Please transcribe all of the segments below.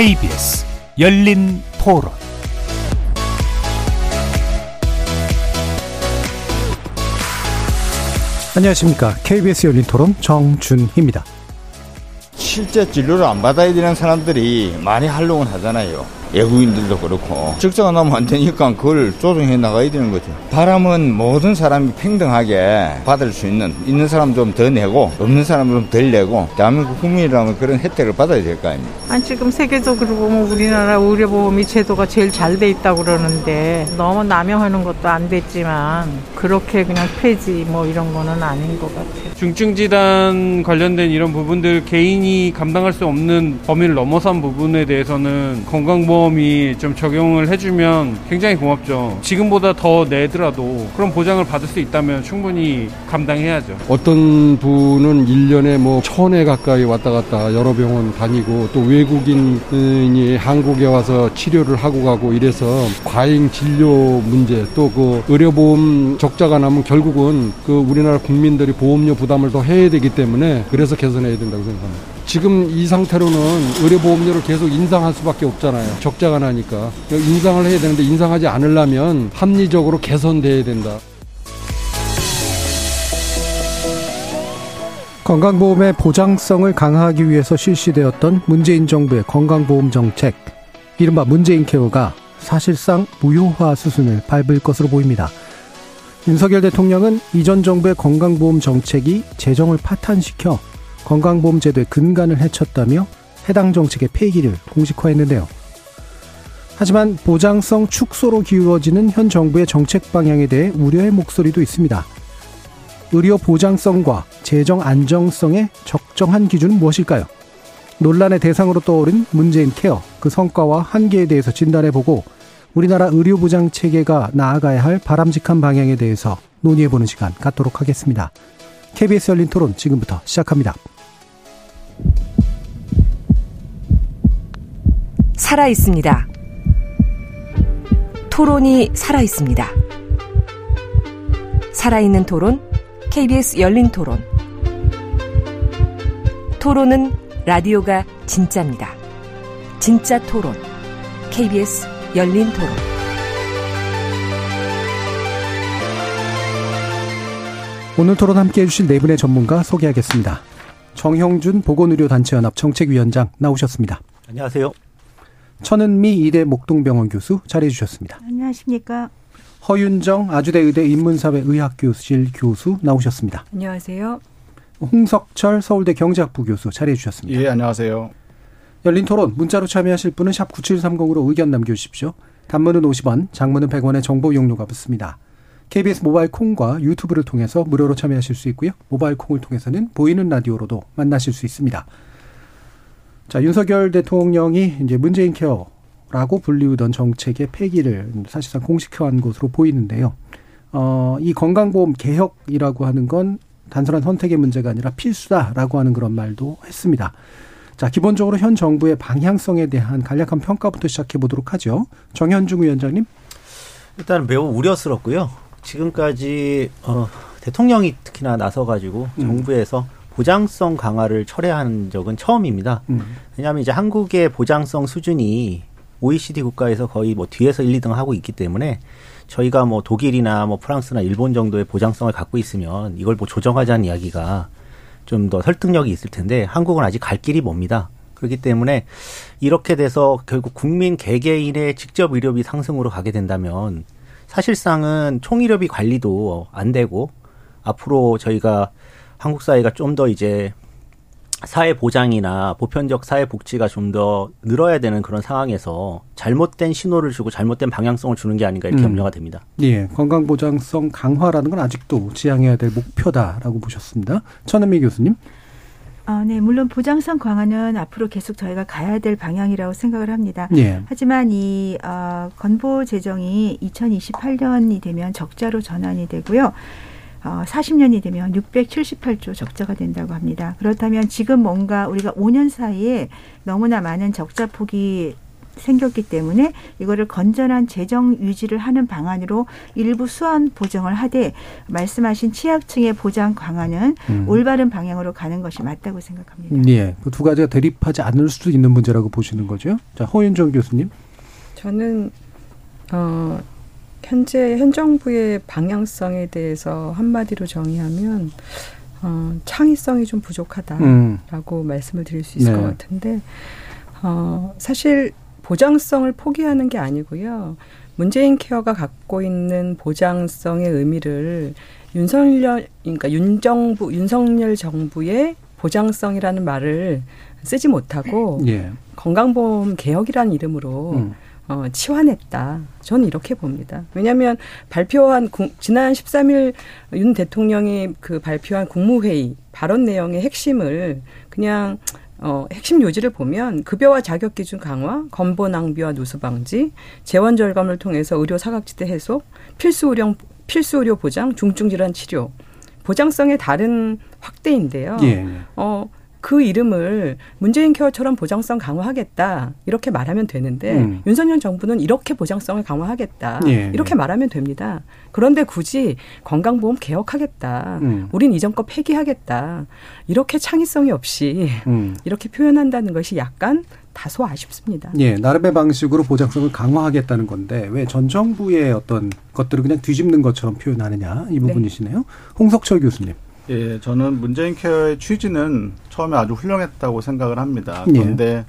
KBS 열린 토론 안녕하십니까. KBS 열린 토론 정준희입니다. 실제 진료를 안 받아야 되는 사람들이 많이 활동을 하잖아요. 외국인들도 그렇고 적자가 나면 안 되니까 그걸 조정해 나가야 되는 거죠. 바람은 모든 사람이 평등하게 받을 수 있는 있는 사람 좀 더 내고 없는 사람 좀 덜 내고 대한민국 국민이라면 그런 혜택을 받아야 될 거 아닙니까? 아니 지금 세계적으로 보면 우리나라 의료보험이 제도가 제일 잘 돼 있다고 그러는데 너무 남용하는 것도 안 됐지만 그렇게 그냥 폐지 뭐 이런 거는 아닌 것 같아요. 중증 질환 관련된 이런 부분들 개인이 감당할 수 없는 범위를 넘어선 부분에 대해서는 건강보험 보험이 좀 적용을 해주면 굉장히 고맙죠. 지금보다 더 내더라도 그런 보장을 받을 수 있다면 충분히 감당해야죠. 어떤 분은 1년에 뭐 천회 가까이 왔다 갔다 여러 병원 다니고 또 외국인이 한국에 와서 치료를 하고 가고 이래서 과잉 진료 문제 또 그 의료보험 적자가 나면 결국은 그 우리나라 국민들이 보험료 부담을 더 해야 되기 때문에 그래서 개선해야 된다고 생각합니다. 지금 이 상태로는 의료보험료를 계속 인상할 수밖에 없잖아요. 적자가 나니까. 인상을 해야 되는데 인상하지 않으려면 합리적으로 개선돼야 된다. 건강보험의 보장성을 강화하기 위해서 실시되었던 문재인 정부의 건강보험 정책, 이른바 문재인 케어가 사실상 무효화 수순을 밟을 것으로 보입니다. 윤석열 대통령은 이전 정부의 건강보험 정책이 재정을 파탄시켜 건강보험제도의 근간을 해쳤다며 해당 정책의 폐기를 공식화했는데요. 하지만 보장성 축소로 기울어지는 현 정부의 정책 방향에 대해 우려의 목소리도 있습니다. 의료 보장성과 재정 안정성의 적정한 기준은 무엇일까요? 논란의 대상으로 떠오른 문재인 케어, 그 성과와 한계에 대해서 진단해보고 우리나라 의료보장 체계가 나아가야 할 바람직한 방향에 대해서 논의해보는 시간 갖도록 하겠습니다. KBS 열린 토론 지금부터 시작합니다. 살아 있습니다. 토론이 살아 있습니다. 살아있는 토론, KBS 열린 토론. 토론은 라디오가 진짜입니다. 진짜 토론, KBS 열린 토론. 오늘 토론 함께 해주실 네 분의 전문가 소개하겠습니다. 정형준 보건의료단체연합 정책위원장 나오셨습니다. 안녕하세요. 천은미 이대 목동병원 교수 자리해 주셨습니다. 안녕하십니까. 허윤정 아주대 의대 인문사회의학교실 교수 나오셨습니다. 안녕하세요. 홍석철 서울대 경제학부 교수 자리해 주셨습니다. 예, 안녕하세요. 열린 토론 문자로 참여하실 분은 샵 9730으로 의견 남겨 주십시오. 단문은 50원, 장문은 100원의 정보 용료가 붙습니다. KBS 모바일 콩과 유튜브를 통해서 무료로 참여하실 수 있고요. 모바일 콩을 통해서는 보이는 라디오로도 만나실 수 있습니다. 자, 윤석열 대통령이 이제 문재인 케어라고 불리우던 정책의 폐기를 사실상 공식화한 것으로 보이는데요. 어, 이 건강보험 개혁이라고 하는 건 단순한 선택의 문제가 아니라 필수다라고 하는 그런 말도 했습니다. 자, 기본적으로 현 정부의 방향성에 대한 간략한 평가부터 시작해 보도록 하죠. 정현중 위원장님. 일단 매우 우려스럽고요. 지금까지 어, 대통령이 특히나 나서 가지고 음. 정부에서 보장성 강화를 철회한 적은 처음입니다. 음. 왜냐하면 이제 한국의 보장성 수준이 OECD 국가에서 거의 뭐 뒤에서 1, 2등 하고 있기 때문에 저희가 뭐 독일이나 뭐 프랑스나 일본 정도의 보장성을 갖고 있으면 이걸 뭐 조정하자는 이야기가 좀 더 설득력이 있을 텐데 한국은 아직 갈 길이 멉니다. 그렇기 때문에 이렇게 돼서 결국 국민 개개인의 직접 의료비 상승으로 가게 된다면 사실상은 총의료비 관리도 안 되고 앞으로 저희가 한국 사회가 좀 더 이제 사회 보장이나 보편적 사회 복지가 좀 더 늘어야 되는 그런 상황에서 잘못된 신호를 주고 잘못된 방향성을 주는 게 아닌가 이렇게 음. 염려가 됩니다. 예, 건강 보장성 강화라는 건 아직도 지향해야 될 목표다라고 보셨습니다. 천은미 교수님. 아, 네, 물론 보장성 강화는 앞으로 계속 저희가 가야 될 방향이라고 생각을 합니다. 예. 하지만 이 어, 건보 재정이 2028년이 되면 적자로 전환이 되고요. 어, 40년이 되면 678조 적자가 된다고 합니다. 그렇다면 지금 뭔가 우리가 5년 사이에 너무나 많은 적자 폭이 생겼기 때문에 이거를 건전한 재정 유지를 하는 방안으로 일부 수완 보정을 하되 말씀하신 취약층의 보장 강화는 음. 올바른 방향으로 가는 것이 맞다고 생각합니다. 예. 그 두 가지가 대립하지 않을 수도 있는 문제라고 보시는 거죠. 자, 허윤정 교수님. 저는 어 현재 현 정부의 방향성에 대해서 한마디로 정의하면 어, 창의성이 좀 부족하다라고 음. 말씀을 드릴 수 있을 네. 것 같은데 어, 사실 보장성을 포기하는 게 아니고요. 문재인 케어가 갖고 있는 보장성의 의미를 윤석열 그러니까 윤정부 윤석열 정부의 보장성이라는 말을 쓰지 못하고 예. 건강보험 개혁이라는 이름으로 음. 어, 치환했다. 저는 이렇게 봅니다. 왜냐하면 발표한 지난 13일 윤 대통령이 그 발표한 국무회의 발언 내용의 핵심을 그냥 어, 핵심 요지를 보면 급여와 자격 기준 강화, 건보 낭비와 누수 방지, 재원 절감을 통해서 의료 사각지대 해소, 필수 의료 필수 의료 보장, 중증 질환 치료, 보장성의 다른 확대인데요. 예. 어, 그 이름을 문재인 케어처럼 보장성 강화하겠다 이렇게 말하면 되는데 음. 윤석열 정부는 이렇게 보장성을 강화하겠다 예. 이렇게 말하면 됩니다. 그런데 굳이 건강보험 개혁하겠다. 음. 우린 이전 거 폐기하겠다. 이렇게 창의성이 없이 음. 이렇게 표현한다는 것이 약간 다소 아쉽습니다. 예, 나름의 방식으로 보장성을 강화하겠다는 건데 왜 전 정부의 어떤 것들을 그냥 뒤집는 것처럼 표현하느냐 이 네. 부분이시네요. 네. 홍석철 교수님. 예, 저는 문재인 케어의 취지는 처음에 아주 훌륭했다고 생각을 합니다. 예. 그런데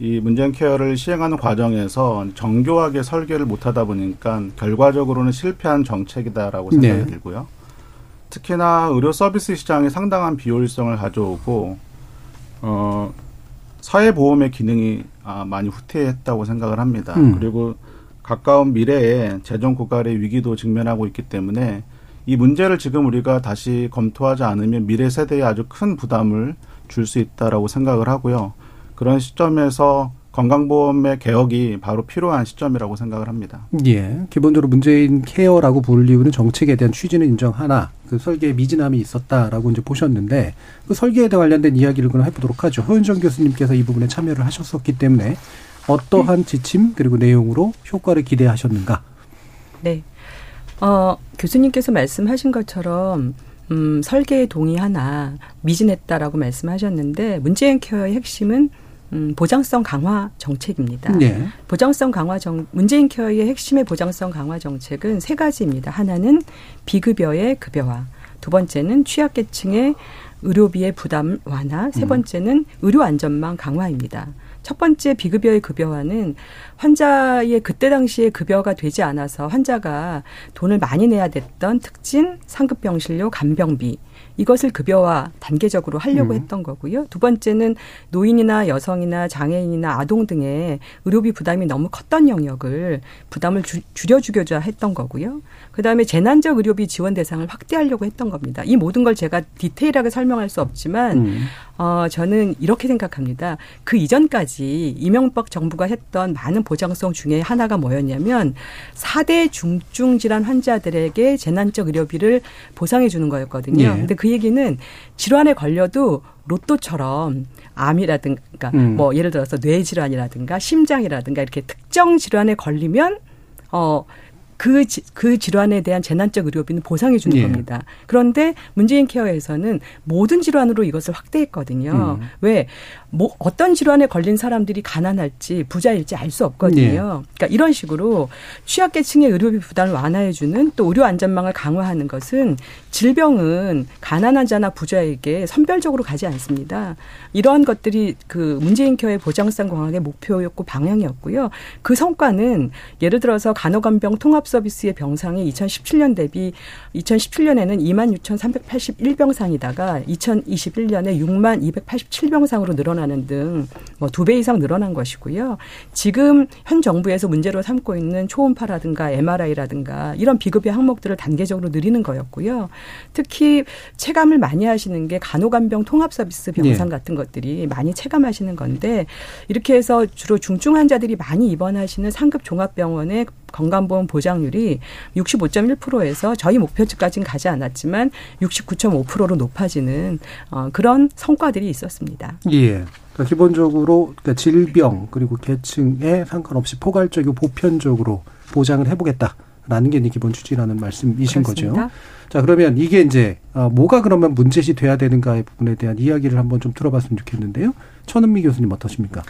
예. 이 문재인 케어를 시행하는 과정에서 정교하게 설계를 못하다 보니까 결과적으로는 실패한 정책이다라고 생각이 네. 들고요. 특히나 의료 서비스 시장에 상당한 비효율성을 가져오고 어 사회보험의 기능이 아, 많이 후퇴했다고 생각을 합니다. 음. 그리고 가까운 미래에 재정 고갈의 위기도 직면하고 있기 때문에 이 문제를 지금 우리가 다시 검토하지 않으면 미래 세대에 아주 큰 부담을 줄 수 있다라고 생각을 하고요. 그런 시점에서 건강보험의 개혁이 바로 필요한 시점이라고 생각을 합니다. 예. 기본적으로 문재인 케어라고 불리우는 정책에 대한 취지는 인정하나 그 설계에 미진함이 있었다라고 이제 보셨는데 그 설계에 관련된 이야기를 그럼 해보도록 하죠. 허윤정 교수님께서 이 부분에 참여를 하셨었기 때문에 어떠한 지침 그리고 내용으로 효과를 기대하셨는가? 네. 어, 교수님께서 말씀하신 것처럼 음, 설계에 동의하나 미진했다라고 말씀하셨는데 문재인 케어의 핵심은 음, 보장성 강화 정책입니다. 네. 보장성 강화 정 문재인 케어의 핵심의 보장성 강화 정책은 세 가지입니다. 하나는 비급여의 급여화, 두 번째는 취약계층의 의료비의 부담 완화, 세 음. 번째는 의료 안전망 강화입니다. 첫 번째 비급여의 급여화는 환자의 그때 당시에 급여가 되지 않아서 환자가 돈을 많이 내야 됐던 특진 상급병실료 간병비 이것을 급여화 단계적으로 하려고 음. 했던 거고요. 두 번째는 노인이나 여성이나 장애인이나 아동 등의 의료비 부담이 너무 컸던 영역을 부담을 주, 줄여주고자 했던 거고요. 그다음에 재난적 의료비 지원 대상을 확대하려고 했던 겁니다. 이 모든 걸 제가 디테일하게 설명할 수 없지만 음. 어, 저는 이렇게 생각합니다. 그 이전까지 이명박 정부가 했던 많은 보장성 중에 하나가 뭐였냐면 4대 중증 질환 환자들에게 재난적 의료비를 보상해 주는 거였거든요. 예. 근데 그 얘기는 질환에 걸려도 로또처럼 암이라든가 음. 뭐 예를 들어서 뇌 질환이라든가 심장이라든가 이렇게 특정 질환에 걸리면 어 그, 그 질환에 대한 재난적 의료비는 보상해 주는 예. 겁니다. 그런데 문재인 케어에서는 모든 질환으로 이것을 확대했거든요. 음. 왜? 뭐 어떤 질환에 걸린 사람들이 가난할지 부자일지 알 수 없거든요. 예. 그러니까 이런 식으로 취약계층의 의료비 부담을 완화해주는 또 의료 안전망을 강화하는 것은 질병은 가난한 자나 부자에게 선별적으로 가지 않습니다. 이러한 것들이 그 문재인 케어의 보장성 강화의 목표였고 방향이었고요. 그 성과는 예를 들어서 간호간병 통합 서비스의 병상이 2017년 대비 2017년에는 2만 6,381병상이다가 2021년에 6만 287병상으로 늘어 나는 등 뭐 두 배 이상 늘어난 것이고요. 지금 현 정부에서 문제로 삼고 있는 초음파라든가 MRI라든가 이런 비급여 항목들을 단계적으로 늘리는 거였고요. 특히 체감을 많이 하시는 게 간호간병 통합 서비스 병상 네. 같은 것들이 많이 체감하시는 건데 이렇게 해서 주로 중증 환자들이 많이 입원하시는 상급 종합병원의 건강보험 보장률이 65.1%에서 저희 목표치까지는 가지 않았지만 69.5%로 높아지는 어, 그런 성과들이 있었습니다. 예. 그러니까 기본적으로 그러니까 질병 그리고 계층에 상관없이 포괄적이고 보편적으로 보장을 해보겠다 라는 게 이제 기본 취지라는 말씀이신 그렇습니다. 거죠. 자 그러면 이게 이제 어, 뭐가 그러면 문제시 돼야 되는가의 부분에 대한 이야기를 한번 좀 들어봤으면 좋겠는데요. 천은미 교수님 어떠십니까?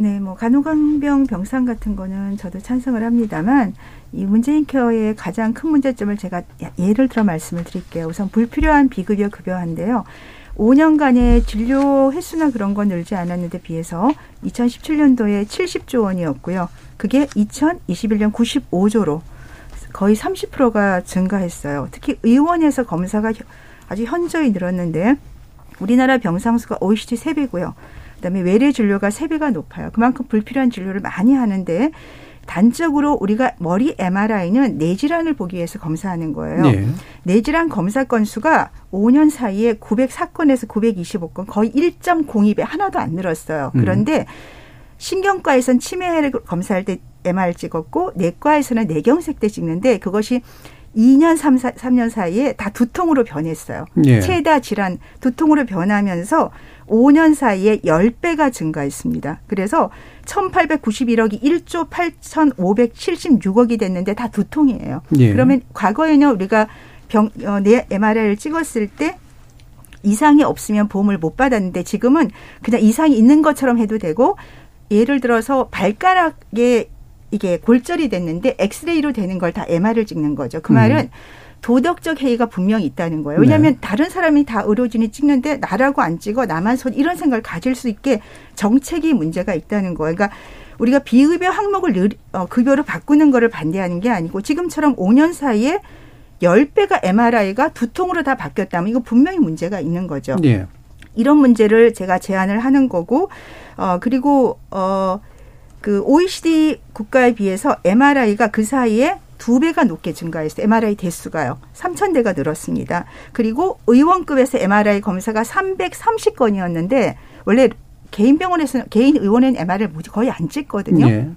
네, 뭐 간호관병 병상 같은 거는 저도 찬성을 합니다만 이 문재인 케어의 가장 큰 문제점을 제가 예를 들어 말씀을 드릴게요. 우선 불필요한 비급여 급여한데요. 5년간의 진료 횟수나 그런 건 늘지 않았는데 비해서 2017년도에 70조 원이었고요. 그게 2021년 95조로 거의 30%가 증가했어요. 특히 의원에서 검사가 아주 현저히 늘었는데 우리나라 병상수가 OECD 3배고요. 그다음에 외래 진료가 3배가 높아요. 그만큼 불필요한 진료를 많이 하는데 단적으로 우리가 머리 MRI는 뇌질환을 보기 위해서 검사하는 거예요. 네. 뇌질환 검사 건수가 5년 사이에 904건에서 925건 거의 1.02배 하나도 안 늘었어요. 음. 그런데 신경과에선 치매를 검사할 때 MR 찍었고 내과에서는 뇌경색 때 찍는데 그것이 2년 3, 4, 3년 사이에 다 두통으로 변했어요. 예. 체다 질환 두통으로 변하면서 5년 사이에 10배가 증가했습니다. 그래서 1891억이 1조 8,576억이 됐는데 다 두통이에요. 예. 그러면 과거에는 우리가 병, 어, 내 MRI를 찍었을 때 이상이 없으면 보험을 못 받았는데 지금은 그냥 이상이 있는 것처럼 해도 되고 예를 들어서 발가락에 이게 골절이 됐는데 엑스레이로 되는 걸 다 MR을 찍는 거죠. 그 말은 음. 도덕적 해이가 분명히 있다는 거예요. 왜냐하면 네. 다른 사람이 다 의료진이 찍는데 나라고 안 찍어 나만 손 이런 생각을 가질 수 있게 정책이 문제가 있다는 거예요. 그러니까 우리가 비급여 항목을 늘, 어, 급여로 바꾸는 거를 반대하는 게 아니고 지금처럼 5년 사이에 10배가 MRI가 두통으로 다 바뀌었다면 이거 분명히 문제가 있는 거죠. 네. 이런 문제를 제가 제안을 하는 거고 어 그리고 어그 OECD 국가에 비해서 MRI가 그 사이에 두 배가 높게 증가했어요. MRI 대수가요. 3천 대가 늘었습니다. 그리고 의원급에서 MRI 검사가 330건이었는데 원래 개인 병원에서는 개인 의원은 MRI를 거의 안 찍거든요. 네.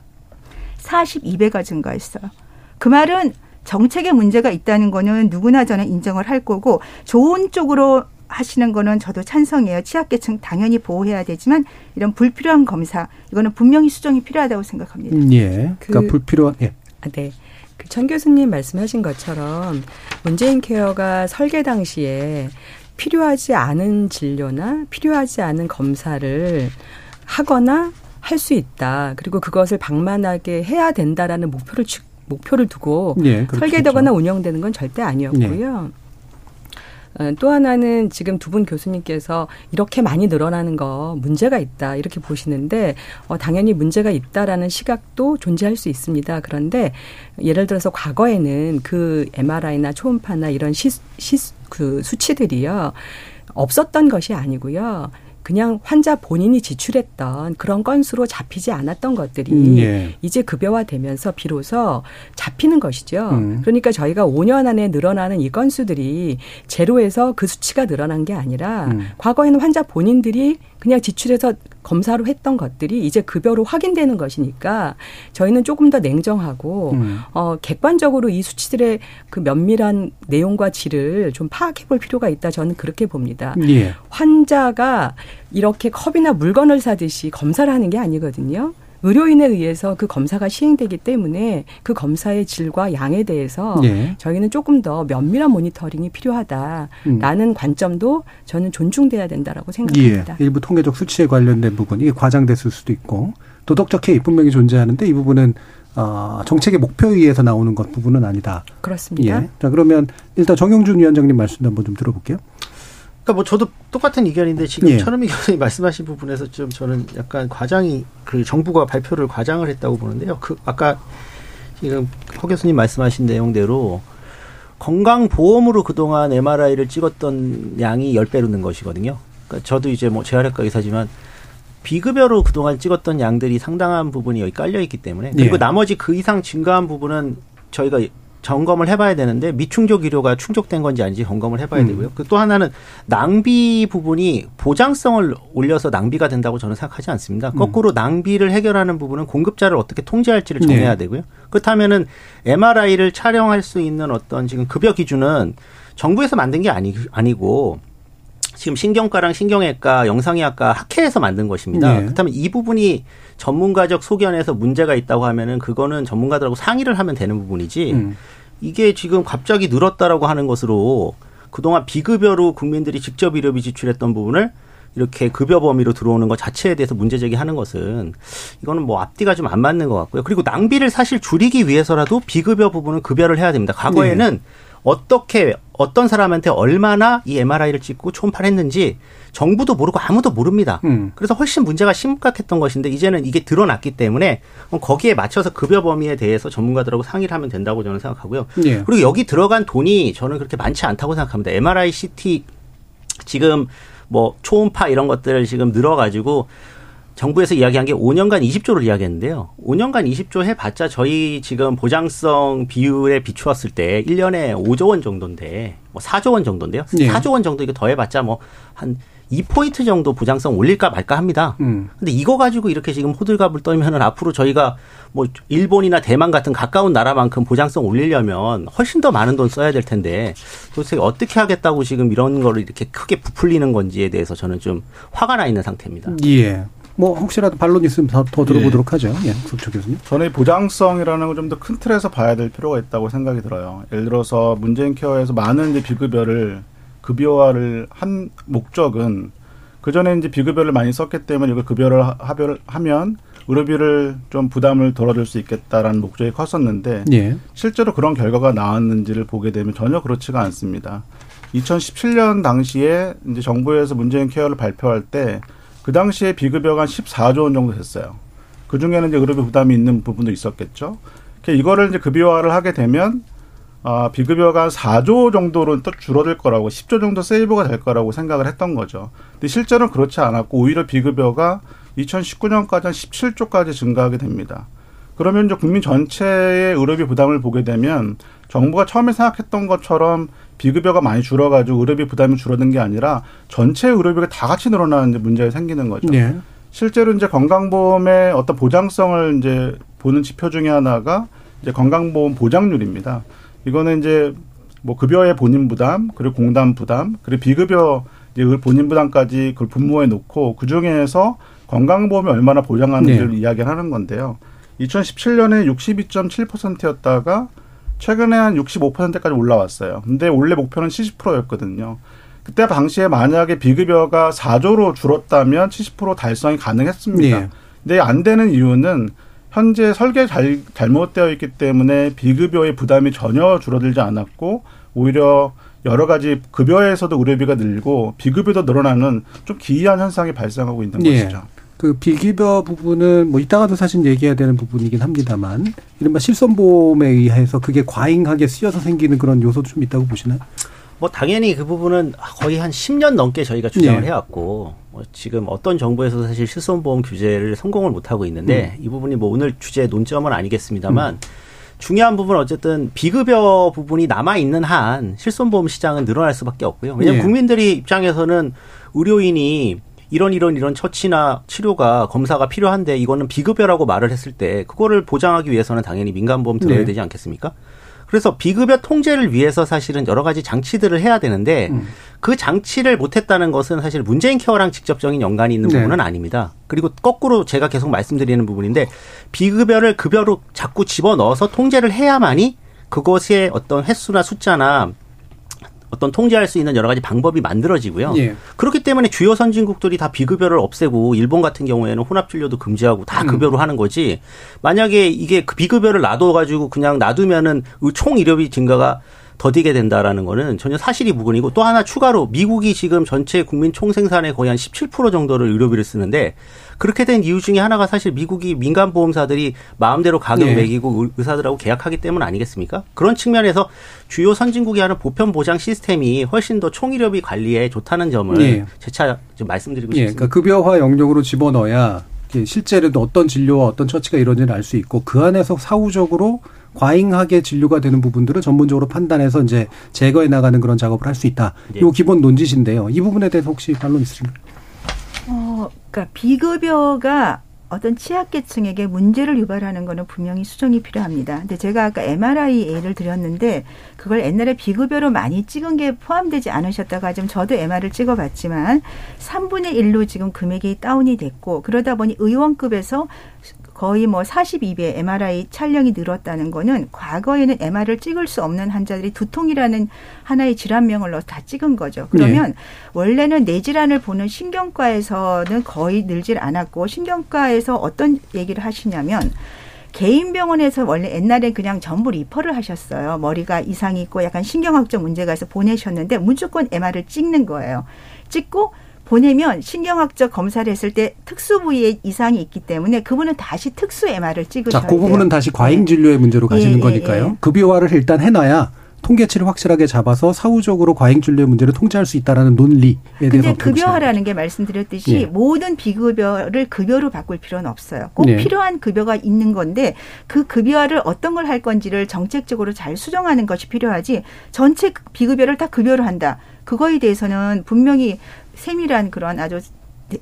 42배가 증가했어요. 그 말은 정책에 문제가 있다는 거는 누구나 저는 인정을 할 거고 좋은 쪽으로 하시는 거는 저도 찬성해요. 취약계층 당연히 보호해야 되지만 이런 불필요한 검사 이거는 분명히 수정이 필요하다고 생각합니다. 예. 그러니까 그, 불필요한 예. 아, 네. 그천 교수님 말씀하신 것처럼 문재인 케어가 설계 당시에 필요하지 않은 진료나 필요하지 않은 검사를 하거나 할 수 있다. 그리고 그것을 방만하게 해야 된다라는 목표를 목표를 두고 예, 설계되거나 운영되는 건 절대 아니었고요. 예. 어, 또 하나는 지금 두 분 교수님께서 이렇게 많이 늘어나는 거 문제가 있다 이렇게 보시는데 어, 당연히 문제가 있다라는 시각도 존재할 수 있습니다. 그런데 예를 들어서 과거에는 그 MRI나 초음파나 이런 시, 시, 그 수치들이요. 없었던 것이 아니고요. 그냥 환자 본인이 지출했던 그런 건수로 잡히지 않았던 것들이 음, 예. 이제 급여화되면서 비로소 잡히는 것이죠. 음. 그러니까 저희가 5년 안에 늘어나는 이 건수들이 제로에서 그 수치가 늘어난 게 아니라 음. 과거에는 환자 본인들이 그냥 지출해서 검사로 했던 것들이 이제 급여로 확인되는 것이니까 저희는 조금 더 냉정하고 음. 어 객관적으로 이 수치들의 그 면밀한 내용과 질을 좀 파악해 볼 필요가 있다 저는 그렇게 봅니다. 예. 환자가 이렇게 컵이나 물건을 사듯이 검사를 하는 게 아니거든요. 의료인에 의해서 그 검사가 시행되기 때문에 그 검사의 질과 양에 대해서 예. 저희는 조금 더 면밀한 모니터링이 필요하다라는 음. 관점도 저는 존중돼야 된다라고 생각합니다. 예. 일부 통계적 수치에 관련된 부분 이게 과장됐을 수도 있고 도덕적 해이 분명히 존재하는데 이 부분은 어, 정책의 목표에 의해서 나오는 것 부분은 아니다. 그렇습니다. 예. 자 그러면 일단 정영준 위원장님 말씀도 한번 좀 들어볼게요. 그러니까 뭐 저도 똑같은 의견인데 지금 예. 천은미 교수님 말씀하신 부분에서 좀 저는 약간 과장이 그 정부가 발표를 과장을 했다고 보는데요. 그 아까 지금 허 교수님 말씀하신 내용대로 건강보험으로 그동안 MRI를 찍었던 양이 열배로 는 것이거든요. 그러니까 저도 이제 뭐 재활학과 의사지만 비급여로 그동안 찍었던 양들이 상당한 부분이 여기 깔려 있기 때문에 그리고 예. 나머지 그 이상 증가한 부분은 저희가 점검을 해봐야 되는데 미충족 의료가 충족된 건지 아닌지 점검을 해봐야 음. 되고요. 그또 하나는 낭비 부분이 보장성을 올려서 낭비가 된다고 저는 생각하지 않습니다. 음. 거꾸로 낭비를 해결하는 부분은 공급자를 어떻게 통제할지를 네. 정해야 네. 되고요. 그렇다면은 MRI를 촬영할 수 있는 어떤 지금 급여 기준은 정부에서 만든 게 아니, 아니고 지금 신경과랑 신경외과, 영상의학과 학회에서 만든 것입니다. 네. 그렇다면 이 부분이 전문가적 소견에서 문제가 있다고 하면은 그거는 전문가들하고 상의를 하면 되는 부분이지 음. 이게 지금 갑자기 늘었다라고 하는 것으로 그동안 비급여로 국민들이 직접 의료비 지출했던 부분을 이렇게 급여 범위로 들어오는 것 자체에 대해서 문제 제기하는 것은 이거는 뭐 앞뒤가 좀 안 맞는 것 같고요. 그리고 낭비를 사실 줄이기 위해서라도 비급여 부분은 급여를 해야 됩니다. 과거에는 네. 어떻게 어떤 사람한테 얼마나 이 MRI를 찍고 초음파를 했는지 정부도 모르고 아무도 모릅니다. 음. 그래서 훨씬 문제가 심각했던 것인데 이제는 이게 드러났기 때문에 거기에 맞춰서 급여 범위에 대해서 전문가들하고 상의를 하면 된다고 저는 생각하고요. 예. 그리고 여기 들어간 돈이 저는 그렇게 많지 않다고 생각합니다. MRI, CT 지금 뭐 초음파 이런 것들 지금 늘어가지고 정부에서 이야기한 게 5년간 20조를 이야기했는데요. 5년간 20조 해봤자 저희 지금 보장성 비율에 비추었을 때 1년에 5조 원 정도인데 뭐 4조 원 정도인데요. 네. 4조 원 정도 이거 더해봤자 뭐 한 2포인트 정도 보장성 올릴까 말까 합니다. 음. 근데 이거 가지고 이렇게 지금 호들갑을 떨면은 앞으로 저희가 뭐 일본이나 대만 같은 가까운 나라만큼 보장성 올리려면 훨씬 더 많은 돈 써야 될 텐데 도대체 어떻게 하겠다고 지금 이런 거를 이렇게 크게 부풀리는 건지에 대해서 저는 좀 화가 나 있는 상태입니다. 예. 뭐 혹시라도 반론 있으면 더, 더 들어보도록 예. 하죠. 예, 석초 교수님. 저는 보장성이라는 걸 좀 더 큰 틀에서 봐야 될 필요가 있다고 생각이 들어요. 예를 들어서 문재인 케어에서 많은 이제 비급여를 급여화를 한 목적은 그 전에 이제 비급여를 많이 썼기 때문에 이걸 급여를 합의를 하면 의료비를 좀 부담을 덜어줄 수 있겠다라는 목적이 컸었는데 예. 실제로 그런 결과가 나왔는지를 보게 되면 전혀 그렇지가 않습니다. 2017년 당시에 이제 정부에서 문재인 케어를 발표할 때 그 당시에 비급여가 한 14조 원 정도 됐어요. 그 중에는 이제 의료비 부담이 있는 부분도 있었겠죠. 이거를 이제 급여화를 하게 되면 아, 비급여가 4조 정도로 또 줄어들 거라고 10조 정도 세이브가 될 거라고 생각을 했던 거죠. 근데 실제로는 그렇지 않았고 오히려 비급여가 2019년까지 한 17조까지 증가하게 됩니다. 그러면 이제 국민 전체의 의료비 부담을 보게 되면 정부가 처음에 생각했던 것처럼 비급여가 많이 줄어가지고 의료비 부담이 줄어든 게 아니라 전체 의료비가 다 같이 늘어나는 문제가 생기는 거죠. 네. 실제로 이제 건강보험의 어떤 보장성을 이제 보는 지표 중에 하나가 이제 건강보험 보장률입니다. 이거는 이제 뭐 급여의 본인 부담, 그리고 공단 부담, 그리고 비급여 이제 본인 부담까지 그걸 분모해 놓고 그 중에서 건강보험이 얼마나 보장하는지를 네. 이야기를 하는 건데요. 2017년에 62.7%였다가 최근에 한 65%까지 올라왔어요. 근데 원래 목표는 70%였거든요. 그때 당시에 만약에 비급여가 4조로 줄었다면 70% 달성이 가능했습니다. 네. 근데 안 되는 이유는 현재 설계 잘, 잘못되어 있기 때문에 비급여의 부담이 전혀 줄어들지 않았고 오히려 여러 가지 급여에서도 의료비가 늘고 비급여도 늘어나는 좀 기이한 현상이 발생하고 있는 네. 것이죠. 그 비급여 부분은 뭐 이따가도 사실 얘기해야 되는 부분이긴 합니다만 이른바 실손보험에 의해서 그게 과잉하게 쓰여서 생기는 그런 요소도 좀 있다고 보시나요? 뭐 당연히 그 부분은 거의 한 10년 넘게 저희가 주장을 네. 해왔고 뭐 지금 어떤 정부에서도 사실 실손보험 규제를 성공을 못 하고 있는데 음. 이 부분이 뭐 오늘 주제 논점은 아니겠습니다만 음. 중요한 부분은 어쨌든 비급여 부분이 남아 있는 한 실손보험 시장은 늘어날 수밖에 없고요. 왜냐하면 네. 국민들이 입장에서는 의료인이 이런 이런 이런 처치나 치료가 검사가 필요한데 이거는 비급여라고 말을 했을 때 그거를 보장하기 위해서는 당연히 민간보험 들어야 네. 되지 않겠습니까? 그래서 비급여 통제를 위해서 사실은 여러 가지 장치들을 해야 되는데 음. 그 장치를 못했다는 것은 사실 문재인 케어랑 직접적인 연관이 있는 네. 부분은 아닙니다. 그리고 거꾸로 제가 계속 말씀드리는 부분인데 비급여를 급여로 자꾸 집어 넣어서 통제를 해야만이 그것의 어떤 횟수나 숫자나 어떤 통제할 수 있는 여러 가지 방법이 만들어지고요. 예. 그렇기 때문에 주요 선진국들이 다 비급여를 없애고 일본 같은 경우에는 혼합 진료도 금지하고 다 음. 급여로 음. 하는 거지. 만약에 이게 그 비급여를 놔둬 가지고 그냥 놔두면은 총 의료비 증가가 더디게 된다라는 거는 전혀 사실이 무근이고 또 하나 추가로 미국이 지금 전체 국민 총생산의 거의 한 17% 정도를 의료비를 쓰는데 그렇게 된 이유 중에 하나가 사실 미국이 민간 보험사들이 마음대로 가격 네. 매기고 의사들하고 계약하기 때문 아니겠습니까? 그런 측면에서 주요 선진국이 하는 보편 보장 시스템이 훨씬 더 총의료비 관리에 좋다는 점을 네. 재차 좀 말씀드리고 네. 싶습니다. 그러니까 급여화 영역으로 집어넣어야 실제로 어떤 진료와 어떤 처치가 이루어지는지 알 수 있고 그 안에서 사후적으로 과잉하게 진료가 되는 부분들을 전문적으로 판단해서 이제 제거해 나가는 그런 작업을 할 수 있다. 네. 요 기본 논지신데요. 이 부분에 대해서 혹시 반론 있으십니까? 어, 그러니까 비급여가 어떤 취약계층에게 문제를 유발하는 것은 분명히 수정이 필요합니다. 근데 제가 아까 MRI 예를 드렸는데 그걸 옛날에 비급여로 많이 찍은 게 포함되지 않으셨다고 하지만 저도 MR을 찍어봤지만 3분의 1로 지금 금액이 다운이 됐고 그러다 보니 의원급에서 거의 뭐 42배 MRI 촬영이 늘었다는 거는 과거에는 MR을 찍을 수 없는 환자들이 두통이라는 하나의 질환명을 넣어서 다 찍은 거죠. 그러면 네. 원래는 뇌질환을 보는 신경과에서는 거의 늘질 않았고 신경과에서 어떤 얘기를 하시냐면 개인 병원에서 원래 옛날엔 그냥 전부 리퍼를 하셨어요. 머리가 이상이 있고 약간 신경학적 문제가 있어 보내셨는데 무조건 MR을 찍는 거예요. 찍고 보내면 신경학적 검사를 했을 때 특수 부위에 이상이 있기 때문에 그분은 다시 특수 MR을 찍으셔야 자, 그 부분은 다시 과잉 네. 진료의 문제로 가시는 예, 예, 거니까요. 예. 급여화를 일단 해놔야 통계치를 확실하게 잡아서 사후적으로 과잉 진료의 문제를 통제할 수 있다라는 논리에 대해서 근데 급여화라는 게 말씀드렸듯이 예. 모든 비급여를 급여로 바꿀 필요는 없어요. 꼭 예. 필요한 급여가 있는 건데 그 급여화를 어떤 걸 할 건지를 정책적으로 잘 수정하는 것이 필요하지 전체 비급여를 다 급여로 한다. 그거에 대해서는 분명히 세밀한 그런 아주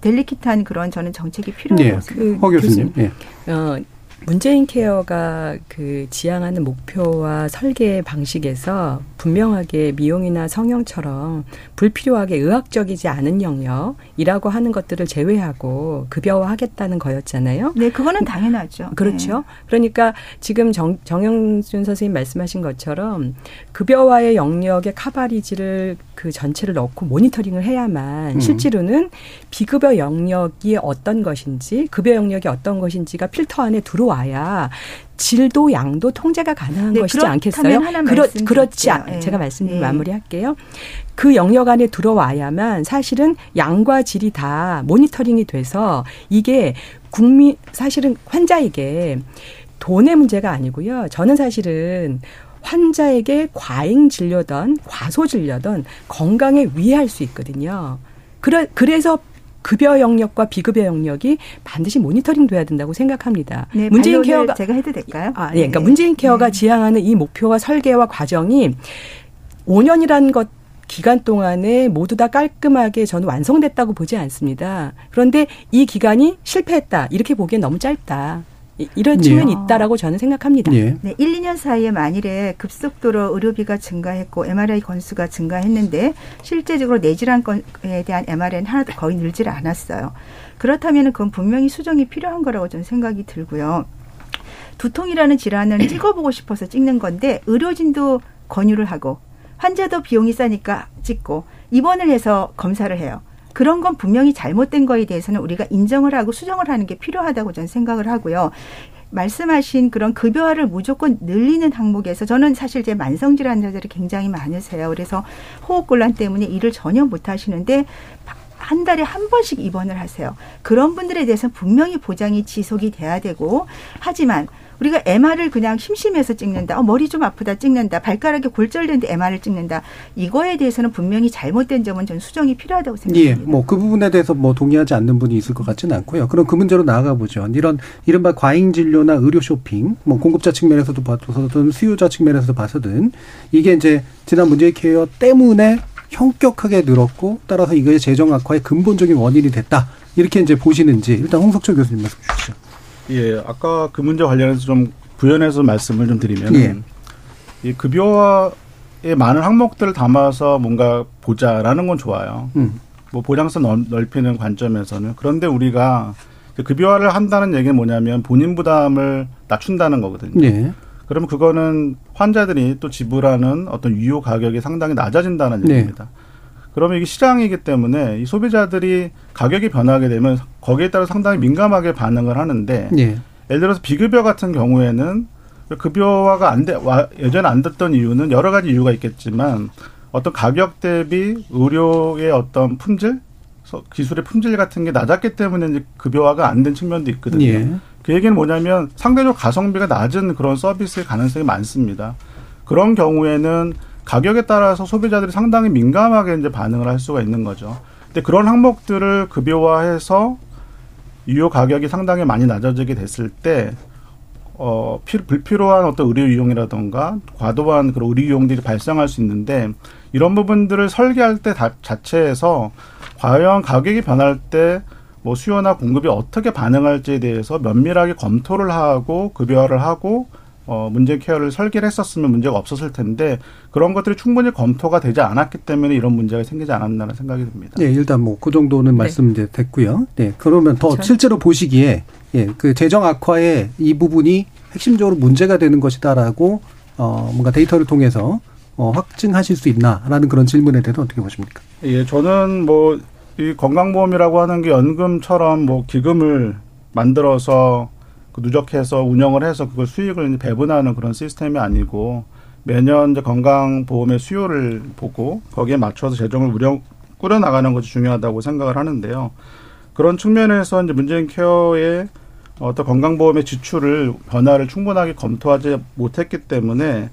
델리키트한 그런 저는 정책이 필요하다고 네. 생각합니다. 그, 허 교수님. 네. 어, 문재인 케어가 그 지향하는 목표와 설계 방식에서 분명하게 미용이나 성형처럼 불필요하게 의학적이지 않은 영역이라고 하는 것들을 제외하고 급여화하겠다는 거였잖아요. 네, 그거는 당연하죠. 그렇죠. 네. 그러니까 지금 정, 정영준 선생님 말씀하신 것처럼 급여화의 영역의 카바리지를 그 전체를 넣고 모니터링을 해야만 음. 실제로는 비급여 영역이 어떤 것인지 급여 영역이 어떤 것인지가 필터 안에 들어와야 질도 양도 통제가 가능한 네, 것이지 않겠어요? 그렇, 그렇지 않, 네. 제가 말씀 네. 마무리할게요. 그 영역 안에 들어와야만 사실은 양과 질이 다 모니터링이 돼서 이게 국민 사실은 환자에게 돈의 문제가 아니고요. 저는 사실은 환자에게 과잉 진료든 과소 진료든 건강에 위해할 수 있거든요. 그래, 그래서 급여 영역과 비급여 영역이 반드시 모니터링 돼야 된다고 생각합니다. 네, 문재인 케어가 제가 해도 될까요? 아, 예. 그러니까 네. 문재인 케어가 네. 지향하는 이 목표와 설계와 과정이 5년이라는 것 기간 동안에 모두 다 깔끔하게 저는 완성됐다고 보지 않습니다. 그런데 이 기간이 실패했다. 이렇게 보기엔 너무 짧다. 이런 네. 측면이 있다라고 저는 생각합니다. 네. 네, 1, 2년 사이에 만일에 급속도로 의료비가 증가했고 MRI 건수가 증가했는데 실제적으로 내질환 건에 대한 MRI는 하나도 거의 늘질 않았어요. 그렇다면 그건 분명히 수정이 필요한 거라고 저는 생각이 들고요. 두통이라는 질환을 찍어보고 싶어서 찍는 건데 의료진도 권유를 하고 환자도 비용이 싸니까 찍고 입원을 해서 검사를 해요. 그런 건 분명히 잘못된 거에 대해서는 우리가 인정을 하고 수정을 하는 게 필요하다고 저는 생각을 하고요. 말씀하신 그런 급여화를 무조건 늘리는 항목에서 저는 사실 제 만성 질환 자들이 굉장히 많으세요. 그래서 호흡곤란 때문에 일을 전혀 못 하시는데 한 달에 한 번씩 입원을 하세요. 그런 분들에 대해서는 분명히 보장이 지속이 돼야 되고 하지만 우리가 MR을 그냥 심심해서 찍는다. 어, 머리 좀 아프다 찍는다. 발가락이 골절된데 MR을 찍는다. 이거에 대해서는 분명히 잘못된 점은 전 수정이 필요하다고 생각합니다. 예, 뭐 그 부분에 대해서 뭐 동의하지 않는 분이 있을 것 같지는 않고요. 그럼 그 문제로 나아가 보죠. 이런 이른바 과잉 진료나 의료 쇼핑, 뭐 공급자 측면에서도 봐서든 수요자 측면에서도 봐서든 이게 이제 지난 문제의 케어 때문에 현격하게 늘었고 따라서 이거의 재정 악화의 근본적인 원인이 됐다. 이렇게 이제 보시는지 일단 홍석철 교수님 말씀 주시죠. 예, 아까 그 문제 관련해서 좀 부연해서 말씀을 좀 드리면 예. 이 급여의 많은 항목들을 담아서 뭔가 보자라는 건 좋아요. 음. 뭐 보장성 넓히는 관점에서는 그런데 우리가 급여화를 한다는 얘기는 뭐냐면 본인 부담을 낮춘다는 거거든요. 예. 그러면 그거는 환자들이 또 지불하는 어떤 유효 가격이 상당히 낮아진다는 네. 얘기입니다. 그러면 이게 시장이기 때문에 이 소비자들이 가격이 변하게 되면 거기에 따라 상당히 민감하게 반응을 하는데 예. 예를 들어서 비급여 같은 경우에는 급여화가 안 돼, 예전에 안 됐던 이유는 여러 가지 이유가 있겠지만 어떤 가격 대비 의료의 어떤 품질, 기술의 품질 같은 게 낮았기 때문에 이제 급여화가 안 된 측면도 있거든요. 예. 그 얘기는 뭐냐면 상대적 가성비가 낮은 그런 서비스의 가능성이 많습니다. 그런 경우에는 가격에 따라서 소비자들이 상당히 민감하게 이제 반응을 할 수가 있는 거죠. 근데 그런 항목들을 급여화해서 유효 가격이 상당히 많이 낮아지게 됐을 때 어, 피, 불필요한 어떤 의료 이용이라던가 과도한 그런 의료 이용들이 발생할 수 있는데 이런 부분들을 설계할 때 다, 자체에서 과연 가격이 변할 때 뭐 수요나 공급이 어떻게 반응할지에 대해서 면밀하게 검토를 하고 급여를 하고 어, 문제 케어를 설계를 했었으면 문제가 없었을 텐데 그런 것들이 충분히 검토가 되지 않았기 때문에 이런 문제가 생기지 않았나라는 생각이 듭니다. 네, 일단 뭐 그 정도는 네. 말씀 이제 됐고요. 네, 그러면 더 그렇죠. 실제로 보시기에 예, 그 재정 악화의 이 부분이 핵심적으로 문제가 되는 것이다라고 어, 뭔가 데이터를 통해서 어, 확증하실 수 있나라는 그런 질문에 대해서 어떻게 보십니까? 예, 저는 뭐 이 건강보험이라고 하는 게 연금처럼 뭐 기금을 만들어서 그 누적해서 운영을 해서 그걸 수익을 배분하는 그런 시스템이 아니고 매년 이제 건강보험의 수요를 보고 거기에 맞춰서 재정을 우려 꾸려 나가는 것이 중요하다고 생각을 하는데요. 그런 측면에서 이제 문재인 케어의 어떤 건강보험의 지출을 변화를 충분하게 검토하지 못했기 때문에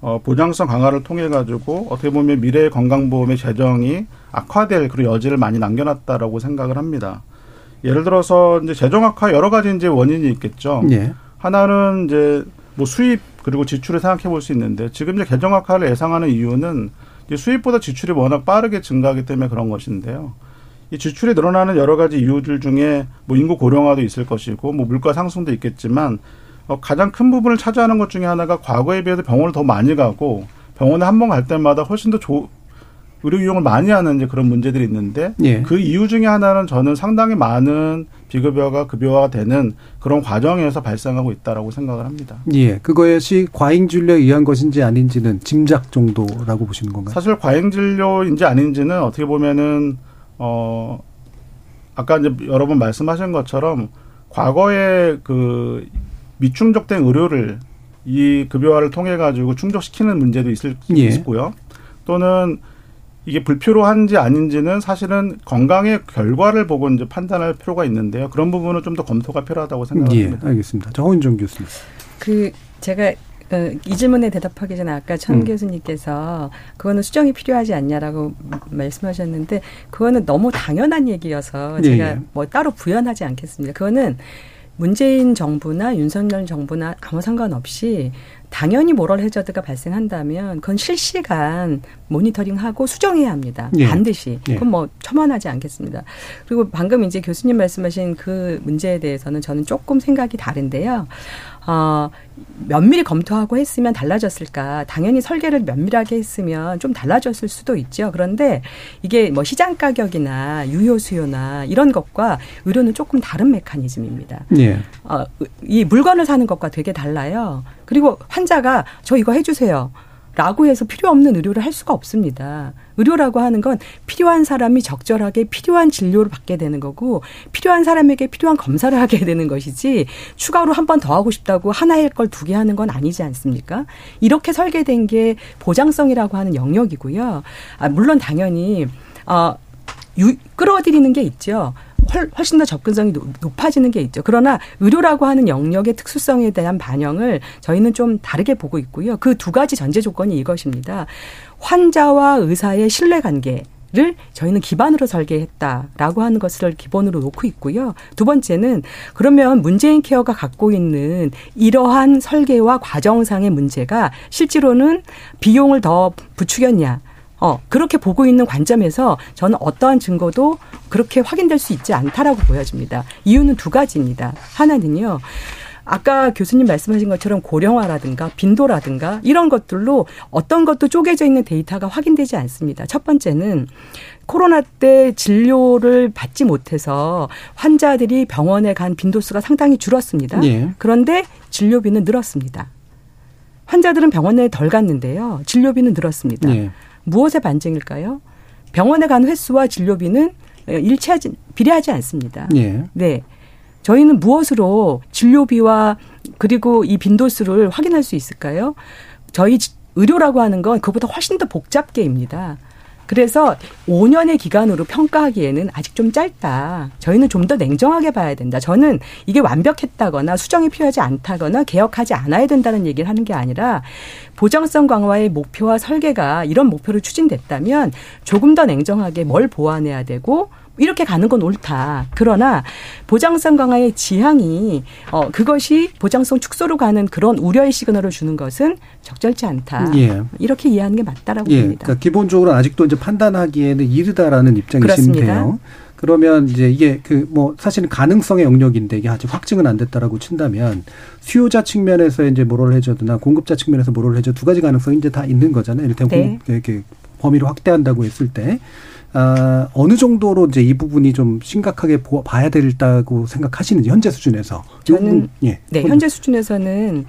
어, 보장성 강화를 통해 가지고 어떻게 보면 미래의 건강보험의 재정이 악화될 그런 여지를 많이 남겨놨다라고 생각을 합니다. 예를 들어서 이제 재정 악화 여러 가지 이제 원인이 있겠죠. 예. 하나는 이제 뭐 수입 그리고 지출을 생각해 볼 수 있는데 지금 이제 재정 악화를 예상하는 이유는 이제 수입보다 지출이 워낙 빠르게 증가하기 때문에 그런 것인데요. 이 지출이 늘어나는 여러 가지 이유들 중에 뭐 인구 고령화도 있을 것이고 뭐 물가 상승도 있겠지만 어, 가장 큰 부분을 차지하는 것 중에 하나가 과거에 비해서 병원을 더 많이 가고 병원에 한 번 갈 때마다 훨씬 더 조, 의료 이용을 많이 하는 이제 그런 문제들이 있는데 예. 그 이유 중에 하나는 저는 상당히 많은 비급여가 급여화 되는 그런 과정에서 발생하고 있다라고 생각을 합니다. 예. 그것이 과잉 진료에 의한 것인지 아닌지는 짐작 정도라고 보시는 건가요? 사실 과잉 진료인지 아닌지는 어떻게 보면은 어 아까 이제 여러 번 말씀하신 것처럼 과거에 그 미충족된 의료를 이 급여화를 통해 가지고 충족시키는 문제도 있을 예. 있고요. 또는 이게 불필요한지 아닌지는 사실은 건강의 결과를 보고 이제 판단할 필요가 있는데요. 그런 부분은 좀 더 검토가 필요하다고 생각합니다. 예, 알겠습니다. 정은정 교수님. 그 제가 어, 이 질문에 대답하기 전에 아까 천 음. 교수님께서 그거는 수정이 필요하지 않냐라고 말씀하셨는데 그거는 너무 당연한 얘기여서 예, 제가 예. 뭐 따로 부연하지 않겠습니다. 그거는 문재인 정부나 윤석열 정부나 아무 상관없이 당연히 모럴 해저드가 발생한다면 그건 실시간 모니터링하고 수정해야 합니다. 예. 반드시. 예. 그건 뭐 첨언하지 않겠습니다. 그리고 방금 이제 교수님 말씀하신 그 문제에 대해서는 저는 조금 생각이 다른데요. 어, 면밀히 검토하고 했으면 달라졌을까? 당연히 설계를 면밀하게 했으면 좀 달라졌을 수도 있죠. 그런데 이게 뭐 시장 가격이나 유효 수요나 이런 것과 의료는 조금 다른 메커니즘입니다. 예. 어, 이 물건을 사는 것과 되게 달라요. 그리고 환자가 저 이거 해주세요. 라고 해서 필요 없는 의료를 할 수가 없습니다. 의료라고 하는 건 필요한 사람이 적절하게 필요한 진료를 받게 되는 거고 필요한 사람에게 필요한 검사를 하게 되는 것이지 추가로 한 번 더 하고 싶다고 하나의 걸 두 개 하는 건 아니지 않습니까? 이렇게 설계된 게 보장성이라고 하는 영역이고요. 아, 물론 당연히 어, 유, 끌어들이는 게 있죠. 훨씬 더 접근성이 높아지는 게 있죠. 그러나 의료라고 하는 영역의 특수성에 대한 반영을 저희는 좀 다르게 보고 있고요. 그 두 가지 전제 조건이 이것입니다. 환자와 의사의 신뢰 관계. 를 저희는 기반으로 설계했다라고 하는 것을 기본으로 놓고 있고요. 두 번째는 그러면 문재인 케어가 갖고 있는 이러한 설계와 과정상의 문제가 실제로는 비용을 더 부추겼냐 어, 그렇게 보고 있는 관점에서 저는 어떠한 증거도 그렇게 확인될 수 있지 않다라고 보여집니다. 이유는 두 가지입니다. 하나는요. 아까 교수님 말씀하신 것처럼 고령화라든가 빈도라든가 이런 것들로 어떤 것도 쪼개져 있는 데이터가 확인되지 않습니다. 첫 번째는 코로나 때 진료를 받지 못해서 환자들이 병원에 간 빈도수가 상당히 줄었습니다. 예. 그런데 진료비는 늘었습니다. 환자들은 병원에 덜 갔는데요. 진료비는 늘었습니다. 예. 무엇의 반증일까요? 병원에 간 횟수와 진료비는 일치하지 비례하지 않습니다. 예. 네. 저희는 무엇으로 진료비와 그리고 이 빈도수를 확인할 수 있을까요? 저희 의료라고 하는 건 그보다 훨씬 더 복잡계입니다. 그래서 5년의 기간으로 평가하기에는 아직 좀 짧다. 저희는 좀 더 냉정하게 봐야 된다. 저는 이게 완벽했다거나 수정이 필요하지 않다거나 개혁하지 않아야 된다는 얘기를 하는 게 아니라 보장성 강화의 목표와 설계가 이런 목표를 추진됐다면 조금 더 냉정하게 뭘 보완해야 되고 이렇게 가는 건 옳다. 그러나 보장성 강화의 지향이 어 그것이 보장성 축소로 가는 그런 우려의 시그널을 주는 것은 적절치 않다. 예. 이렇게 이해하는 게 맞다라고 예. 봅니다. 그러니까 기본적으로 아직도 이제 판단하기에는 이르다라는 입장이신데요. 그러면 이제 이게 그 뭐 사실은 가능성의 영역인데 이게 아직 확증은 안 됐다라고 친다면 수요자 측면에서 이제 뭐를 해줘도나 공급자 측면에서 뭐를 해줘 두 가지 가능성이 이제 다 있는 거잖아요. 이를테면 네. 공급 이렇게 범위를 확대한다고 했을 때 아, 어느 정도로 이제 이 부분이 좀 심각하게 보, 봐야 된다고 생각하시는지 현재 수준에서 저는 예. 네 현재 수준에서는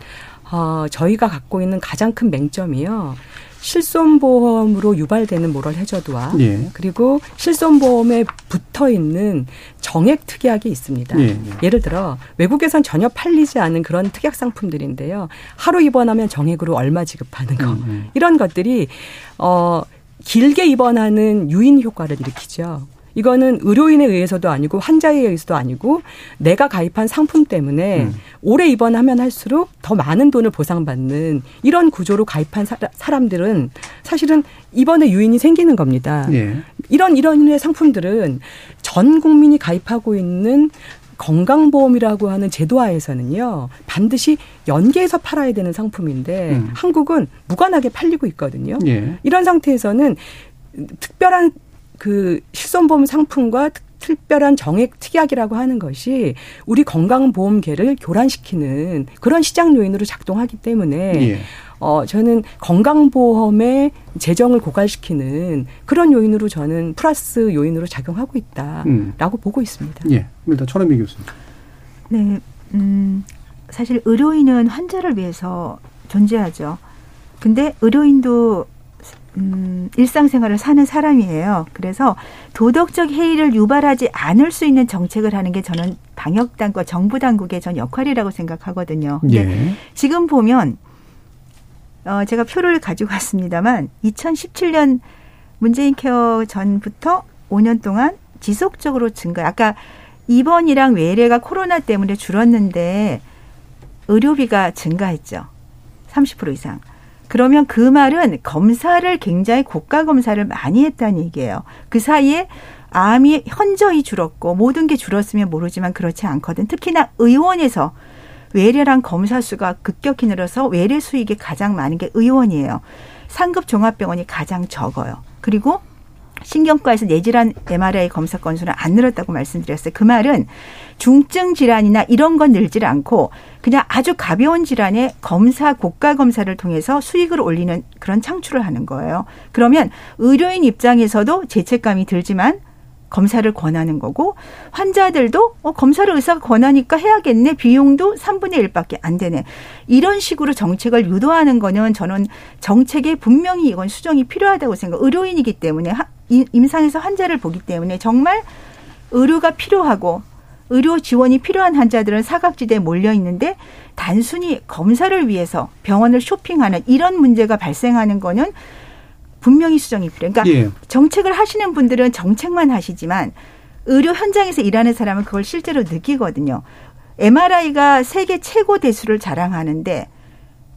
어, 저희가 갖고 있는 가장 큰 맹점이요. 실손보험으로 유발되는 모럴 해저드와 예. 그리고 실손보험에 붙어 있는 정액 특약이 있습니다. 예. 예를 들어 외국에선 전혀 팔리지 않은 그런 특약 상품들인데요. 하루 입원하면 정액으로 얼마 지급하는 거 음, 음. 이런 것들이 어 길게 입원하는 유인 효과를 일으키죠. 이거는 의료인에 의해서도 아니고 환자에 의해서도 아니고 내가 가입한 상품 때문에 음. 오래 입원하면 할수록 더 많은 돈을 보상받는 이런 구조로 가입한 사, 람들은 사실은 입원의 유인이 생기는 겁니다. 예. 이런 이런 류의 상품들은 전 국민이 가입하고 있는 건강보험이라고 하는 제도화에서는요 반드시 연계해서 팔아야 되는 상품인데 음. 한국은 무관하게 팔리고 있거든요. 예. 이런 상태에서는 특별한 그 실손보험 상품과 특별한 정액 특약이라고 하는 것이 우리 건강보험계를 교란시키는 그런 시장 요인으로 작동하기 때문에 예. 어 저는 건강보험의 재정을 고갈시키는 그런 요인으로 저는 플러스 요인으로 작용하고 있다라고 음. 보고 있습니다. 예, 일단 천은미 교수님. 네, 음, 사실 의료인은 환자를 위해서 존재하죠. 근데 의료인도 음, 일상생활을 사는 사람이에요. 그래서 도덕적 해이를 유발하지 않을 수 있는 정책을 하는 게 저는 방역당과 정부 당국의 전 역할이라고 생각하거든요. 예. 지금 보면 어, 제가 표를 가지고 왔습니다만 2017년 문재인 케어 전부터 5년 동안 지속적으로 증가. 아까 입원이랑 외래가 코로나 때문에 줄었는데 의료비가 증가했죠. 30% 이상. 그러면 그 말은 검사를 굉장히 고가 검사를 많이 했다는 얘기예요. 그 사이에 암이 현저히 줄었고 모든 게 줄었으면 모르지만 그렇지 않거든. 특히나 의원에서 외래랑 검사 수가 급격히 늘어서 외래 수익이 가장 많은 게 의원이에요. 상급 종합병원이 가장 적어요. 그리고 신경과에서 뇌질환 MRI 검사 건수는 안 늘었다고 말씀드렸어요. 그 말은 중증 질환이나 이런 건 늘질 않고 그냥 아주 가벼운 질환의 검사 고가 검사를 통해서 수익을 올리는 그런 창출을 하는 거예요. 그러면 의료인 입장에서도 죄책감이 들지만 검사를 권하는 거고 환자들도 어, 검사를 의사가 권하니까 해야겠네. 비용도 3분의 1밖에 안 되네. 이런 식으로 정책을 유도하는 거는 저는 정책에 분명히 이건 수정이 필요하다고 생각 의료인이기 때문에 임상에서 환자를 보기 때문에 정말 의료가 필요하고 의료 지원이 필요한 환자들은 사각지대에 몰려 있는데 단순히 검사를 위해서 병원을 쇼핑하는 이런 문제가 발생하는 거는 분명히 수정이 필요해. 그러니까 예. 정책을 하시는 분들은 정책만 하시지만 의료 현장에서 일하는 사람은 그걸 실제로 느끼거든요. MRI가 세계 최고 대수를 자랑하는데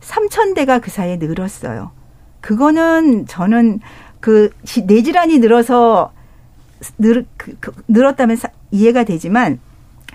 3천 대가 그 사이에 늘었어요. 그거는 저는 그 뇌질환이 늘어서 늘, 그, 그, 늘었다면 이해가 되지만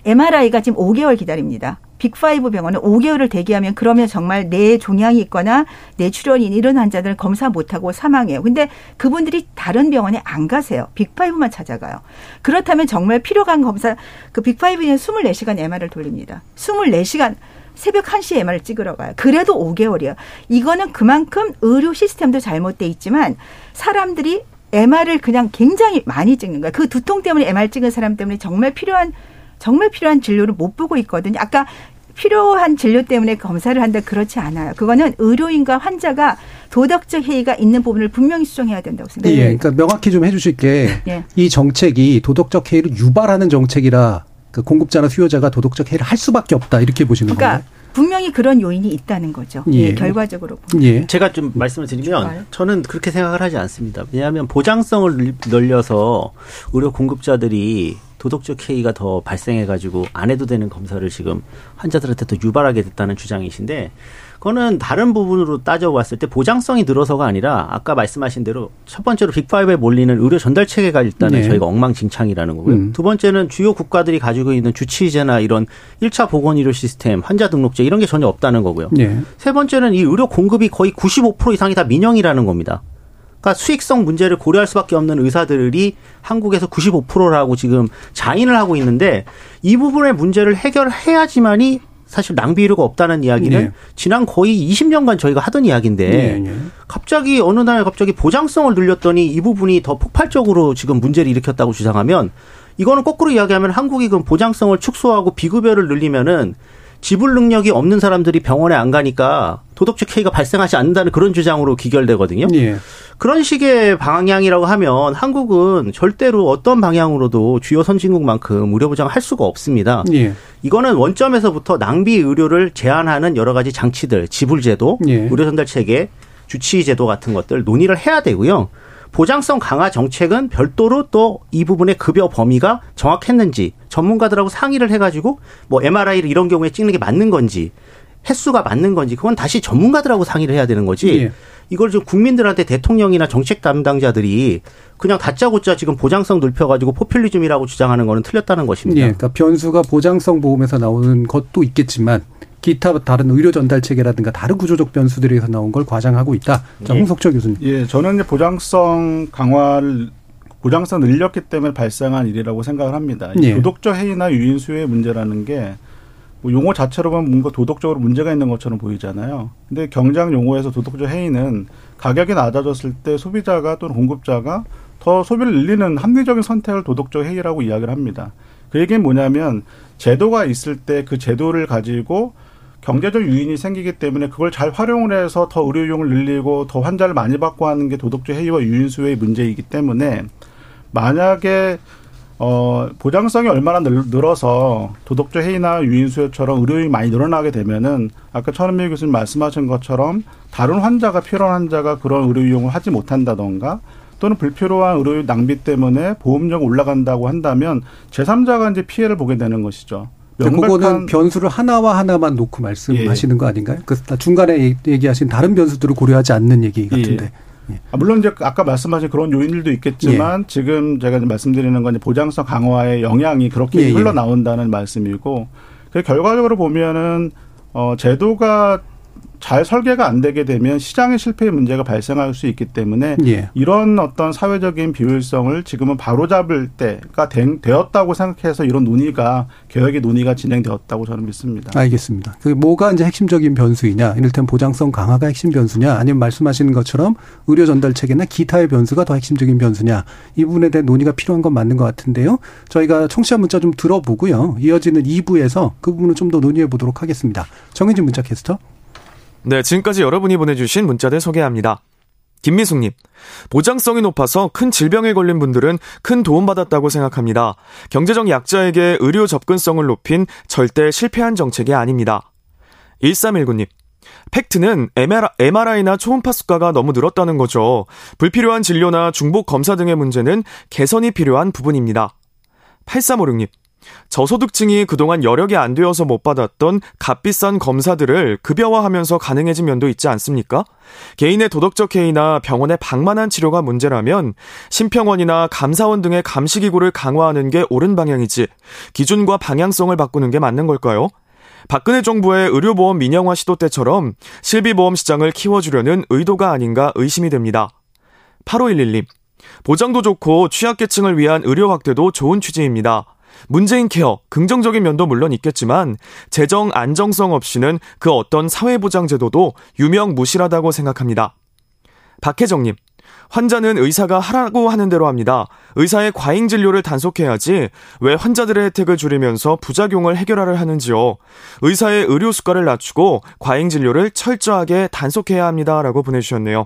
MRI가 지금 5개월 기다립니다. 빅5 병원은 5개월을 대기하면 그러면 정말 뇌 종양이 있거나 뇌출혈이 이런 환자들은 검사 못하고 사망해요. 근데 그분들이 다른 병원에 안 가세요. 빅5만 찾아가요. 그렇다면 정말 필요한 검사, 그 빅5는 24시간 MR을 돌립니다. 24시간 새벽 1시에 MR을 찍으러 가요. 그래도 5개월이에요. 이거는 그만큼 의료 시스템도 잘못돼 있지만 사람들이 MR을 그냥 굉장히 많이 찍는 거예요. 그 두통 때문에 MR 찍은 사람 때문에 정말 필요한 정말 필요한 진료를 못 보고 있거든요. 아까 필요한 진료 때문에 검사를 한다 그렇지 않아요. 그거는 의료인과 환자가 도덕적 해이가 있는 부분을 분명히 수정해야 된다고 생각합니다. 예, 그러니까 명확히 좀 해주실 게이 예. 정책이 도덕적 해이를 유발하는 정책이라 그 공급자나 수요자가 도덕적 해이를 할 수밖에 없다 이렇게 보시는 그러니까 건가요? 분명히 그런 요인이 있다는 거죠. 예. 예 결과적으로 보면. 예. 제가 좀 말씀을 드리면 저는 그렇게 생각을 하지 않습니다. 왜냐하면 보장성을 늘려서 의료 공급자들이 도덕적 해이가 더 발생해가지고 안 해도 되는 검사를 지금 환자들한테 더 유발하게 됐다는 주장이신데 그거는 다른 부분으로 따져봤을 때 보장성이 늘어서가 아니라 아까 말씀하신 대로 첫 번째로 빅파이브에 몰리는 의료 전달 체계가 일단은 네. 저희가 엉망진창이라는 거고요. 음. 두 번째는 주요 국가들이 가지고 있는 주치의제나 이런 1차 보건 의료 시스템, 환자 등록제 이런 게 전혀 없다는 거고요. 네. 세 번째는 이 의료 공급이 거의 95% 이상이 다 민영이라는 겁니다. 그러니까 수익성 문제를 고려할 수밖에 없는 의사들이 한국에서 95%라고 지금 자인을 하고 있는데 이 부분의 문제를 해결해야지만이 사실 낭비료가 없다는 이야기는 네. 지난 거의 20년간 저희가 하던 이야기인데 네, 네. 갑자기 어느 날 갑자기 보장성을 늘렸더니 이 부분이 더 폭발적으로 지금 문제를 일으켰다고 주장하면 이거는 거꾸로 이야기하면 한국이 그 보장성을 축소하고 비급여를 늘리면은 지불 능력이 없는 사람들이 병원에 안 가니까 도덕적 해이가 발생하지 않는다는 그런 주장으로 기결되거든요. 예. 그런 식의 방향이라고 하면 한국은 절대로 어떤 방향으로도 주요 선진국만큼 의료 보장을 할 수가 없습니다. 예. 이거는 원점에서부터 낭비 의료를 제한하는 여러 가지 장치들, 지불제도, 예. 의료 전달 체계, 주치의 제도 같은 것들 논의를 해야 되고요. 보장성 강화 정책은 별도로 또 이 부분의 급여 범위가 정확했는지 전문가들하고 상의를 해가지고 뭐 MRI를 이런 경우에 찍는 게 맞는 건지 횟수가 맞는 건지 그건 다시 전문가들하고 상의를 해야 되는 거지. 예. 이걸 지금 국민들한테 대통령이나 정책 담당자들이 그냥 다짜고짜 지금 보장성 넓혀가지고 포퓰리즘이라고 주장하는 거는 틀렸다는 것입니다. 예, 그러니까 변수가 보장성 보험에서 나오는 것도 있겠지만 기타 다른 의료 전달 체계라든가 다른 구조적 변수들에서 나온 걸 과장하고 있다. 자, 예. 홍석철 교수님. 예, 저는 이제 보장성 강화를 보장성 늘렸기 때문에 발생한 일이라고 생각을 합니다. 예. 도덕적 해이나 유인수의 문제라는 게 뭐 용어 자체로 보면 뭔가 도덕적으로 문제가 있는 것처럼 보이잖아요. 근데 경장 용어에서 도덕적 해이는 가격이 낮아졌을 때 소비자가 또는 공급자가 더 소비를 늘리는 합리적인 선택을 도덕적 해이라고 이야기를 합니다. 그 얘기는 뭐냐면 제도가 있을 때 그 제도를 가지고 경제적 유인이 생기기 때문에 그걸 잘 활용을 해서 더 의료용을 늘리고 더 환자를 많이 받고 하는 게 도덕적 해이와 유인수의 문제이기 때문에 만약에 어, 보장성이 얼마나 늘어서 도덕적 해이나 유인수요처럼 의료인이 많이 늘어나게 되면은 아까 천은미 교수님 말씀하신 것처럼 다른 환자가 필요한 환자가 그런 의료 이용을 하지 못한다던가 또는 불필요한 의료 낭비 때문에 보험료가 올라간다고 한다면 제3자가 이제 피해를 보게 되는 것이죠. 그거는 변수를 하나와 하나만 놓고 말씀하시는 예. 거 아닌가요? 그 중간에 얘기하신 다른 변수들을 고려하지 않는 얘기 같은데. 예. 예. 아, 물론 이제 아까 말씀하신 그런 요인들도 있겠지만 예. 지금 제가 말씀드리는 건 보장성 강화의 영향이 그렇게 예, 예. 흘러 나온다는 말씀이고 그 결과적으로 보면은 어 제도가 잘 설계가 안 되게 되면 시장의 실패의 문제가 발생할 수 있기 때문에 예. 이런 어떤 사회적인 비효율성을 지금은 바로잡을 때가 되었다고 생각해서 이런 논의가 개혁의 논의가 진행되었다고 저는 믿습니다. 알겠습니다. 그 뭐가 이제 핵심적인 변수이냐, 이를테면 보장성 강화가 핵심 변수냐, 아니면 말씀하시는 것처럼 의료 전달 체계나 기타의 변수가 더 핵심적인 변수냐, 이 부분에 대한 논의가 필요한 건 맞는 것 같은데요. 저희가 청취자 문자 좀 들어보고요. 이어지는 2부에서 그 부분을 좀 더 논의해 보도록 하겠습니다. 정인진 문자 캐스터. 네, 지금까지 여러분이 보내주신 문자들 소개합니다. 김미숙님, 보장성이 높아서 큰 질병에 걸린 분들은 큰 도움받았다고 생각합니다. 경제적 약자에게 의료 접근성을 높인 절대 실패한 정책이 아닙니다. 1319님, 팩트는 MRI나 초음파 수가가 너무 늘었다는 거죠. 불필요한 진료나 중복 검사 등의 문제는 개선이 필요한 부분입니다. 8356님, 저소득층이 그동안 여력이 안 되어서 못 받았던 값비싼 검사들을 급여화하면서 가능해진 면도 있지 않습니까? 개인의 도덕적 해이나 병원의 방만한 치료가 문제라면 심평원이나 감사원 등의 감시기구를 강화하는 게 옳은 방향이지 기준과 방향성을 바꾸는 게 맞는 걸까요? 박근혜 정부의 의료보험 민영화 시도 때처럼 실비보험 시장을 키워주려는 의도가 아닌가 의심이 됩니다. 8511님, 보장도 좋고 취약계층을 위한 의료 확대도 좋은 취지입니다. 문재인 케어, 긍정적인 면도 물론 있겠지만 재정 안정성 없이는 그 어떤 사회보장제도도 유명무실하다고 생각합니다. 박혜정님, 환자는 의사가 하라고 하는 대로 합니다. 의사의 과잉 진료를 단속해야지 왜 환자들의 혜택을 줄이면서 부작용을 해결하려 하는지요. 의사의 의료 수가를 낮추고 과잉 진료를 철저하게 단속해야 합니다라고 보내주셨네요.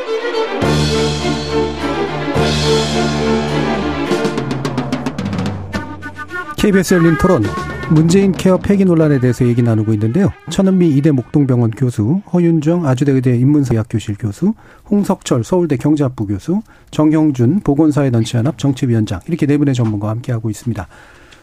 KBS 열린 토론 문재인 케어 폐기 논란에 대해서 얘기 나누고 있는데요. 천은미 이대 목동병원 교수, 허윤정 아주대의대 인문사학 교실 교수, 홍석철 서울대 경제학부 교수, 정형준 보건사회 넌치연합 정치위원장 이렇게 네 분의 전문가와 함께하고 있습니다.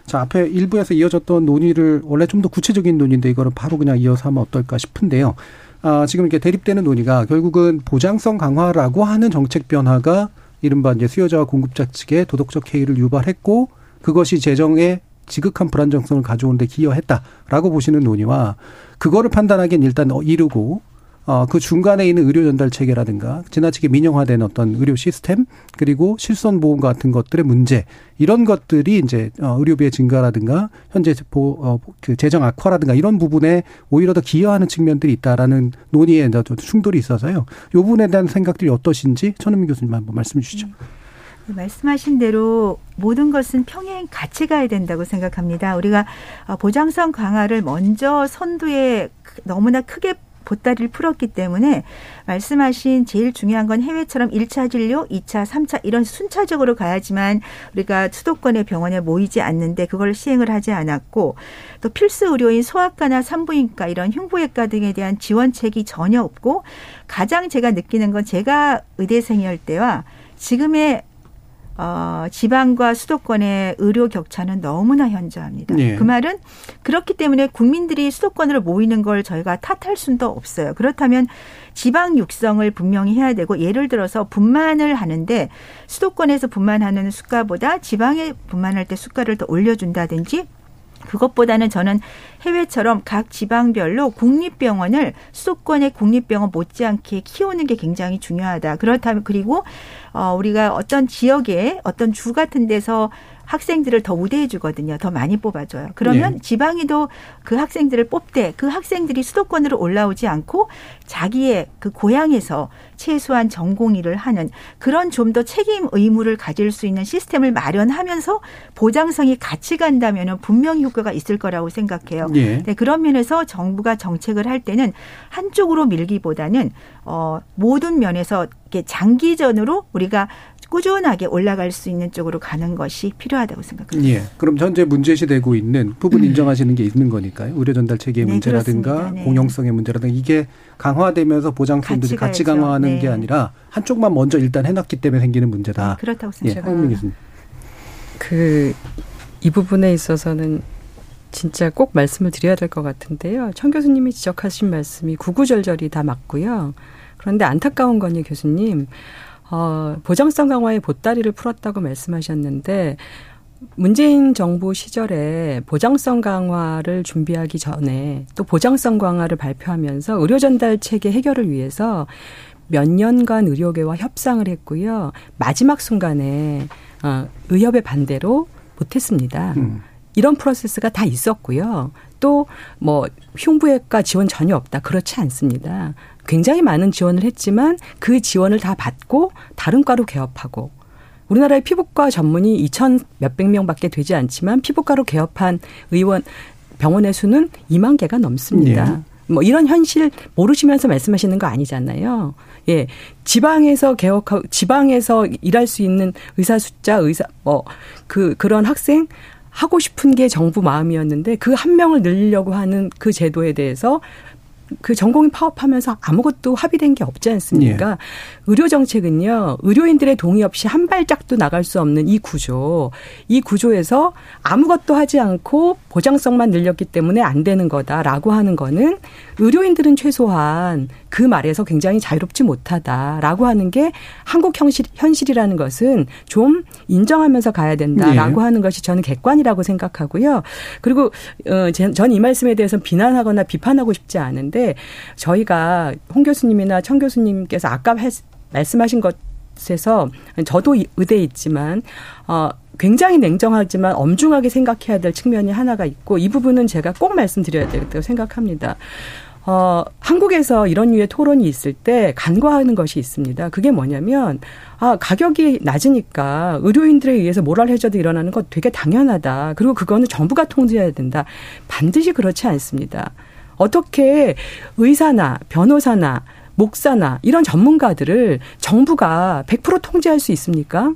자, 앞에 일부에서 이어졌던 논의를 원래 좀 더 구체적인 논의인데 이거를 바로 그냥 이어서 하면 어떨까 싶은데요. 아, 지금 이렇게 대립되는 논의가 결국은 보장성 강화라고 하는 정책 변화가 이른바 이제 수요자와 공급자 측의 도덕적 해이를 유발했고 그것이 재정에 지극한 불안정성을 가져오는데 기여했다라고 보시는 논의와 그거를 판단하기엔 일단 이르고 어, 그 중간에 있는 의료 전달 체계라든가 지나치게 민영화된 어떤 의료 시스템 그리고 실손 보험 같은 것들의 문제 이런 것들이 이제 어, 의료비의 증가라든가 현재 보, 어, 그 재정 악화라든가 이런 부분에 오히려 더 기여하는 측면들이 있다라는 논의에 충돌이 있어서요. 요 부분에 대한 생각들이 어떠신지 천은민 교수님 한번 말씀해 주시죠. 음. 말씀하신 대로 모든 것은 평행 같이 가야 된다고 생각합니다. 우리가 어, 보장성 강화를 먼저 선두에 너무나 크게 보따리를 풀었기 때문에 말씀하신 제일 중요한 건 해외처럼 1차 진료, 2차, 3차 이런 순차적으로 가야지만 우리가 수도권의 병원에 모이지 않는데 그걸 시행을 하지 않았고 또 필수 의료인 소아과나 산부인과 이런 흉부외과 등에 대한 지원책이 전혀 없고 가장 제가 느끼는 건 제가 의대생이었 때와 지금의 어, 지방과 수도권의 의료 격차는 너무나 현저합니다. 예. 그 말은 그렇기 때문에 국민들이 수도권으로 모이는 걸 저희가 탓할 수도 없어요. 그렇다면 지방 육성을 분명히 해야 되고 예를 들어서 분만을 하는데 수도권에서 분만하는 수가보다 지방에 분만할 때 수가를 더 올려준다든지 그것보다는 저는 해외처럼 각 지방별로 국립병원을 수도권의 국립병원 못지않게 키우는 게 굉장히 중요하다. 그렇다면 그리고 어 우리가 어떤 지역에 어떤 주 같은 데서 학생들을 더 우대해 주거든요. 더 많이 뽑아줘요. 그러면 네. 지방에도 그 학생들을 뽑되 그 학생들이 수도권으로 올라오지 않고 자기의 그 고향에서 최소한 전공 일을 하는 그런 좀 더 책임 의무를 가질 수 있는 시스템을 마련하면서 보장성이 같이 간다면 분명히 효과가 있을 거라고 생각해요. 네. 네, 그런 면에서 정부가 정책을 할 때는 한쪽으로 밀기보다는 어 모든 면에서 이렇게 장기전으로 우리가 꾸준하게 올라갈 수 있는 쪽으로 가는 것이 필요하다고 생각합니다. 예. 그럼 현재 문제시되고 있는 부분 음. 인정하시는 게 있는 거니까요. 의료 전달 체계의 네, 문제라든가 네. 공영성의 문제라든가 이게 강화되면서 보장성들이 같이, 같이 강화하는 네. 게 아니라 한쪽만 먼저 일단 해놨기 때문에 생기는 문제다. 네, 그렇다고 생각합니다. 예, 그이 부분에 있어서는 진짜 꼭 말씀을 드려야 될 것 같은데요. 청 교수님이 지적하신 말씀이 구구절절이 다 맞고요. 그런데 안타까운 건요, 교수님. 어, 보장성 강화의 보따리를 풀었다고 말씀하셨는데 문재인 정부 시절에 보장성 강화를 준비하기 전에 또 보장성 강화를 발표하면서 의료 전달 체계 해결을 위해서 몇 년간 의료계와 협상을 했고요. 마지막 순간에 어, 의협의 반대로 못했습니다. 음. 이런 프로세스가 다 있었고요. 또뭐 흉부외과 지원 전혀 없다. 그렇지 않습니다. 굉장히 많은 지원을 했지만 그 지원을 다 받고 다른 과로 개업하고 우리나라의 피부과 전문이 2천 몇백 명밖에 되지 않지만 피부과로 개업한 의원 병원의 수는 2만 개가 넘습니다. 네. 뭐 이런 현실 모르시면서 말씀하시는 거 아니잖아요. 예. 지방에서 개업하고 지방에서 일할 수 있는 의사 숫자, 의사 뭐 그 그런 학생 하고 싶은 게 정부 마음이었는데 그 한 명을 늘리려고 하는 그 제도에 대해서 그 전공이 파업하면서 아무것도 합의된 게 없지 않습니까? 예. 의료 정책은요, 의료인들의 동의 없이 한 발짝도 나갈 수 없는 이 구조, 이 구조에서 아무것도 하지 않고 보장성만 늘렸기 때문에 안 되는 거다라고 하는 거는 의료인들은 최소한 그 말에서 굉장히 자유롭지 못하다라고 하는 게 한국 현실, 현실이라는 것은 좀 인정하면서 가야 된다라고 예. 하는 것이 저는 객관이라고 생각하고요. 그리고 어, 전이 말씀에 대해서 비난하거나 비판하고 싶지 않은데 저희가 홍 교수님이나 청 교수님께서 아까 말씀하신 것에서 저도 의대에 있지만 어 굉장히 냉정하지만 엄중하게 생각해야 될 측면이 하나가 있고 이 부분은 제가 꼭 말씀드려야 되겠다고 생각합니다. 어, 한국에서 이런 류의 토론이 있을 때 간과하는 것이 있습니다. 그게 뭐냐면, 아, 가격이 낮으니까 의료인들에 의해서 모랄 해저도 일어나는 것 되게 당연하다. 그리고 그거는 정부가 통제해야 된다. 반드시 그렇지 않습니다. 어떻게 의사나 변호사나 목사나 이런 전문가들을 정부가 100% 통제할 수 있습니까?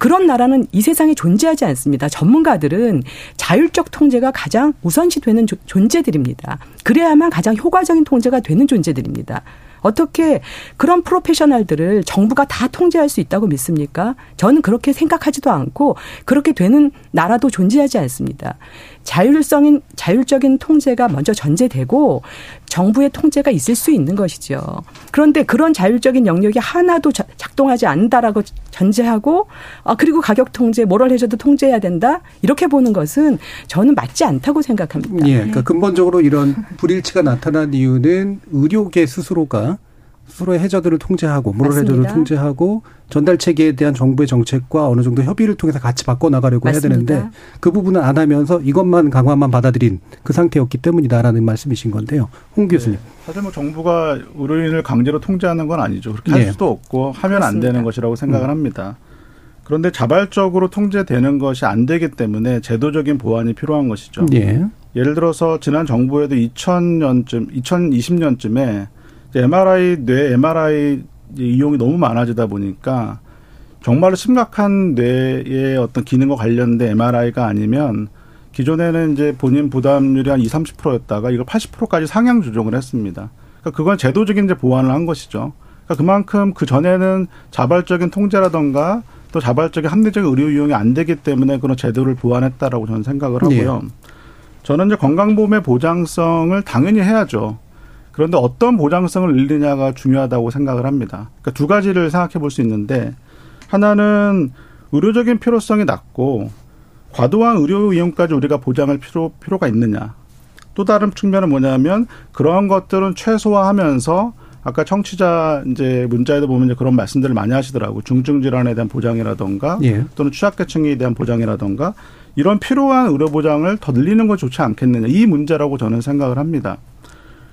그런 나라는 이 세상에 존재하지 않습니다. 전문가들은 자율적 통제가 가장 우선시 되는 존재들입니다. 그래야만 가장 효과적인 통제가 되는 존재들입니다. 어떻게 그런 프로페셔널들을 정부가 다 통제할 수 있다고 믿습니까? 저는 그렇게 생각하지도 않고 그렇게 되는 나라도 존재하지 않습니다. 자율성인 자율적인 통제가 먼저 전제되고 정부의 통제가 있을 수 있는 것이죠. 그런데 그런 자율적인 영역이 하나도 작동하지 않는다라고 전제하고 아 그리고 가격 통제, 모럴 해저도 통제해야 된다 이렇게 보는 것은 저는 맞지 않다고 생각합니다. 예, 그러니까 근본적으로 이런 불일치가 나타난 이유는 의료계 스스로가 수로의 해저들을 통제하고 모럴 해저를 통제하고 전달 체계에 대한 정부의 정책과 어느 정도 협의를 통해서 같이 바꿔 나가려고 해야 되는데 그 부분은 안 하면서 이것만 강화만 받아들인 그 상태였기 때문이다라는 말씀이신 건데요. 홍 교수님. 네. 사실 뭐 정부가 의료인을 강제로 통제하는 건 아니죠. 그렇게 할 네. 수도 없고 하면 그렇습니다. 안 되는 것이라고 생각을 음. 합니다. 그런데 자발적으로 통제되는 것이 안 되기 때문에 제도적인 보완이 필요한 것이죠. 예. 예를 들어서 지난 정부에도 2000년쯤, 2020년쯤에 MRI 뇌 MRI 이용이 너무 많아지다 보니까 정말로 심각한 뇌의 어떤 기능과 관련된 MRI가 아니면 기존에는 이제 본인 부담률이 한 20, 30%였다가 이걸 80%까지 상향 조정을 했습니다. 그러니까 그건 제도적인 이제 보완을 한 것이죠. 그러니까 그만큼 그 전에는 자발적인 통제라던가 또 자발적인 합리적인 의료 이용이 안 되기 때문에 그런 제도를 보완했다라고 저는 생각을 하고요. 네. 저는 이제 건강보험의 보장성을 당연히 해야죠. 그런데 어떤 보장성을 늘리냐가 중요하다고 생각을 합니다. 그러니까 두 가지를 생각해 볼 수 있는데 하나는 의료적인 필요성이 낮고 과도한 의료 이용까지 우리가 보장할 필요 필요가 있느냐. 또 다른 측면은 뭐냐면 그러한 것들은 최소화하면서 아까 청취자 이제 문자에도 보면 이제 그런 말씀들을 많이 하시더라고 중증 질환에 대한 보장이라던가 예. 또는 취약계층에 대한 보장이라던가 이런 필요한 의료 보장을 더 늘리는 건 좋지 않겠느냐 이 문제라고 저는 생각을 합니다.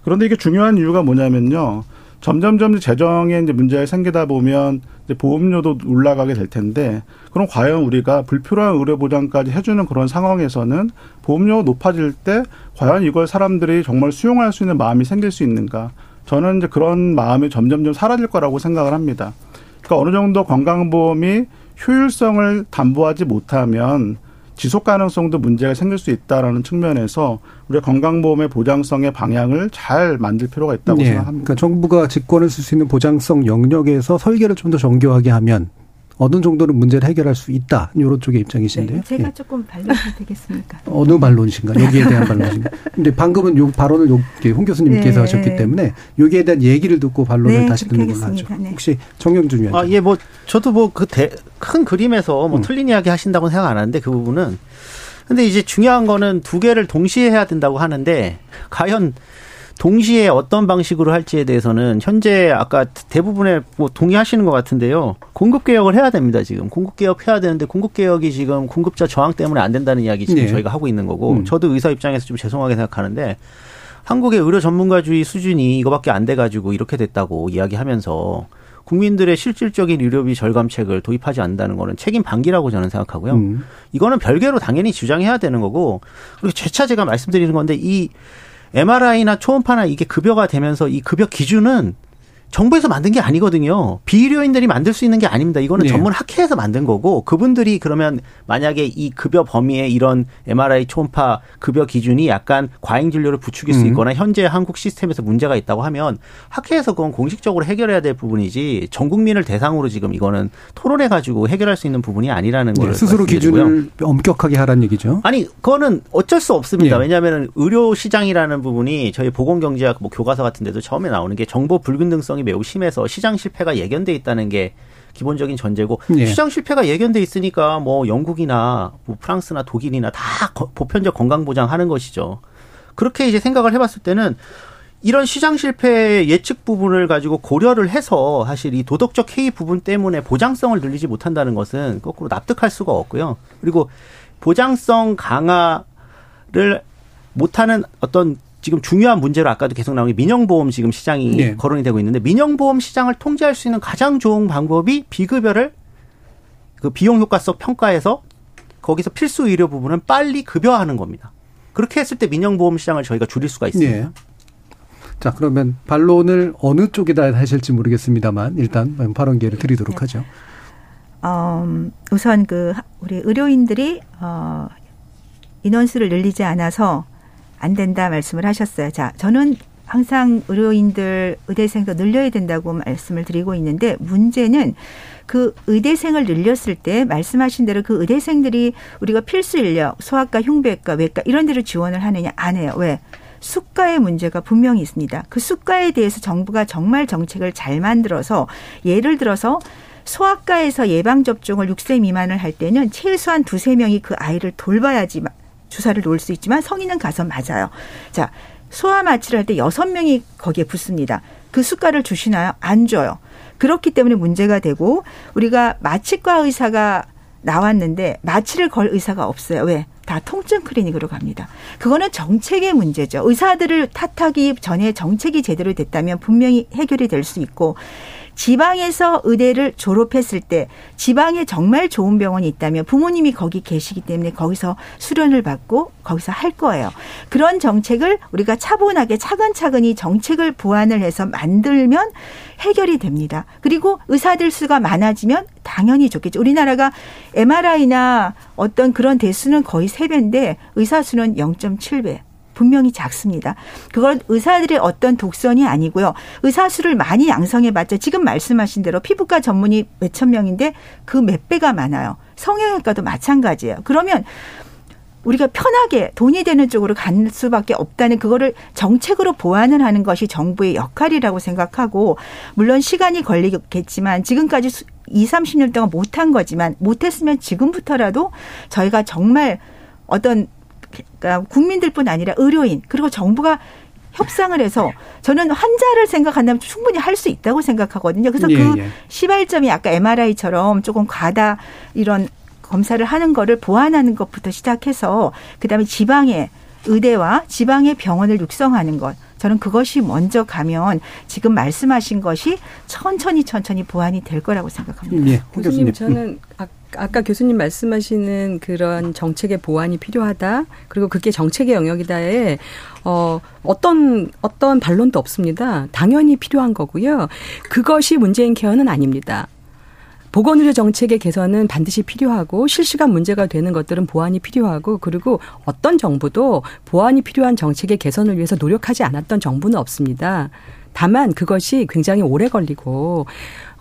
그런데 이게 중요한 이유가 뭐냐면요. 점점점 재정에 이제 문제가 생기다 보면 이제 보험료도 올라가게 될 텐데 그럼 과연 우리가 불필요한 의료 보장까지 해주는 그런 상황에서는 보험료가 높아질 때 과연 이걸 사람들이 정말 수용할 수 있는 마음이 생길 수 있는가? 저는 이제 그런 마음이 점점점 사라질 거라고 생각을 합니다. 그러니까 어느 정도 건강보험이 효율성을 담보하지 못하면 지속 가능성도 문제가 생길 수 있다라는 측면에서 우리가 건강보험의 보장성의 방향을 잘 만들 필요가 있다고 네. 생각합니다. 그러니까 정부가 직권을 쓸 수 있는 보장성 영역에서 설계를 좀 더 정교하게 하면 어느 정도는 문제를 해결할 수 있다. 이런 쪽의 입장이신데요. 네, 제가 예. 조금 반론이 되겠습니까? 어느 반론이신가? 여기에 대한 반론이신가? 근데 방금은 요 발언을 요, 홍 교수님께서 네. 하셨기 때문에 여기에 대한 얘기를 듣고 반론을 네, 다시 듣는 걸로 하죠. 네. 혹시 정영준 위원장. 아, 예, 뭐 저도 뭐 그 큰 그림에서 뭐 음. 틀린 이야기 하신다고 생각 안 하는데 그 부분은 근데 이제 중요한 거는 두 개를 동시에 해야 된다고 하는데 과연 동시에 어떤 방식으로 할지에 대해서는 현재 아까 대부분의 뭐 동의하시는 것 같은데요. 공급 개혁을 해야 됩니다. 지금 공급 개혁 해야 되는데 공급 개혁이 지금 공급자 저항 때문에 안 된다는 이야기 지금 네. 저희가 하고 있는 거고 음. 저도 의사 입장에서 좀 죄송하게 생각하는데 한국의 의료 전문가주의 수준이 이거밖에 안 돼가지고 이렇게 됐다고 이야기하면서 국민들의 실질적인 의료비 절감책을 도입하지 않는다는 거는 책임 반기라고 저는 생각하고요. 음. 이거는 별개로 당연히 주장해야 되는 거고 그리고 재차 제가 말씀드리는 건데 이 MRI나 초음파나 이게 급여가 되면서 이 급여 기준은 정부에서 만든 게 아니거든요. 비의료인들이 만들 수 있는 게 아닙니다. 이거는 네. 전문 학회에서 만든 거고 그분들이 그러면 만약에 이 급여 범위에 이런 MRI 초음파 급여 기준이 약간 과잉 진료를 부추길 수 음. 있거나 현재 한국 시스템에서 문제가 있다고 하면 학회에서 그건 공식적으로 해결해야 될 부분이지 전 국민을 대상으로 지금 이거는 토론해 가지고 해결할 수 있는 부분이 아니라는 네. 걸 스스로 기준을 엄격하게 하라는 얘기죠. 아니 그거는 어쩔 수 없습니다. 네. 왜냐하면 의료 시장이라는 부분이 저희 보건경제학 뭐 교과서 같은 데도 처음에 나오는 게 정보 불균등성 가능성이 매우 심해서 시장 실패가 예견돼 있다는 게 기본적인 전제고 네. 시장 실패가 예견돼 있으니까 뭐 영국이나 뭐 프랑스나 독일이나 다 보편적 건강 보장하는 것이죠. 그렇게 이제 생각을 해봤을 때는 이런 시장 실패 예측 부분을 가지고 고려를 해서 사실 이 도덕적 해이 부분 때문에 보장성을 늘리지 못한다는 것은 거꾸로 납득할 수가 없고요. 그리고 보장성 강화를 못하는 어떤 지금 중요한 문제로 아까도 계속 나온 게 민영보험 지금 시장이 네. 거론이 되고 있는데 민영보험 시장을 통제할 수 있는 가장 좋은 방법이 비급여를 그 비용 효과성 평가에서 거기서 필수 의료 부분은 빨리 급여하는 겁니다. 그렇게 했을 때 민영보험 시장을 저희가 줄일 수가 있습니다. 네. 자, 그러면 반론을 어느 쪽에다 하실지 모르겠습니다만 일단 발언 기회를 드리도록 네. 하죠. 어, 우선 그 우리 의료인들이 어 인원수를 늘리지 않아서 안 된다 말씀을 하셨어요. 자, 저는 항상 의료인들 의대생도 늘려야 된다고 말씀을 드리고 있는데 문제는 그 의대생을 늘렸을 때 말씀하신 대로 그 의대생들이 우리가 필수 인력, 소아과, 흉부외과, 외과 이런 데로 지원을 하느냐 안 해요. 왜? 수가의 문제가 분명히 있습니다. 그 수가에 대해서 정부가 정말 정책을 잘 만들어서 예를 들어서 소아과에서 예방 접종을 6세 미만을 할 때는 최소한 두세 명이 그 아이를 돌봐야지 주사를 놓을 수 있지만 성인은 가서 맞아요. 자, 소아 마취를 할 때 여섯 명이 거기에 붙습니다. 그 수가를 주시나요? 안 줘요. 그렇기 때문에 문제가 되고 우리가 마취과 의사가 나왔는데 마취를 걸 의사가 없어요. 왜? 다 통증 클리닉으로 갑니다. 그거는 정책의 문제죠. 의사들을 탓하기 전에 정책이 제대로 됐다면 분명히 해결이 될 수 있고 지방에서 의대를 졸업했을 때 지방에 정말 좋은 병원이 있다면 부모님이 거기 계시기 때문에 거기서 수련을 받고 거기서 할 거예요. 그런 정책을 우리가 차분하게 차근차근히 정책을 보완을 해서 만들면 해결이 됩니다. 그리고 의사들 수가 많아지면 당연히 좋겠죠. 우리나라가 MRI나 어떤 그런 대수는 거의 3배인데 의사 수는 0.7배. 분명히 작습니다. 그건 의사들의 어떤 독선이 아니고요. 의사 수를 많이 양성해봤자 지금 말씀하신 대로 피부과 전문의 몇천 명인데 그 몇 배가 많아요. 성형외과도 마찬가지예요. 그러면 우리가 편하게 돈이 되는 쪽으로 갈 수밖에 없다는 그거를 정책으로 보완을 하는 것이 정부의 역할이라고 생각하고 물론 시간이 걸리겠지만 지금까지 2, 30년 동안 못한 거지만 못했으면 지금부터라도 저희가 정말 어떤 그러니까 국민들뿐 아니라 의료인 그리고 정부가 협상을 해서 저는 환자를 생각한다면 충분히 할 수 있다고 생각하거든요. 그래서 예, 그 예. 시발점이 아까 MRI처럼 조금 과다 이런 검사를 하는 거를 보완하는 것부터 시작해서 그다음에 지방의 의대와 지방의 병원을 육성하는 것. 저는 그것이 먼저 가면 지금 말씀하신 것이 천천히 천천히 보완이 될 거라고 생각합니다. 예, 교수님 저는 아까 교수님 말씀하시는 그런 정책의 보완이 필요하다. 그리고 그게 정책의 영역이다에 어 어떤 어떤 반론도 없습니다. 당연히 필요한 거고요. 그것이 문재인 케어는 아닙니다. 보건의료 정책의 개선은 반드시 필요하고 실시간 문제가 되는 것들은 보완이 필요하고 그리고 어떤 정부도 보완이 필요한 정책의 개선을 위해서 노력하지 않았던 정부는 없습니다. 다만 그것이 굉장히 오래 걸리고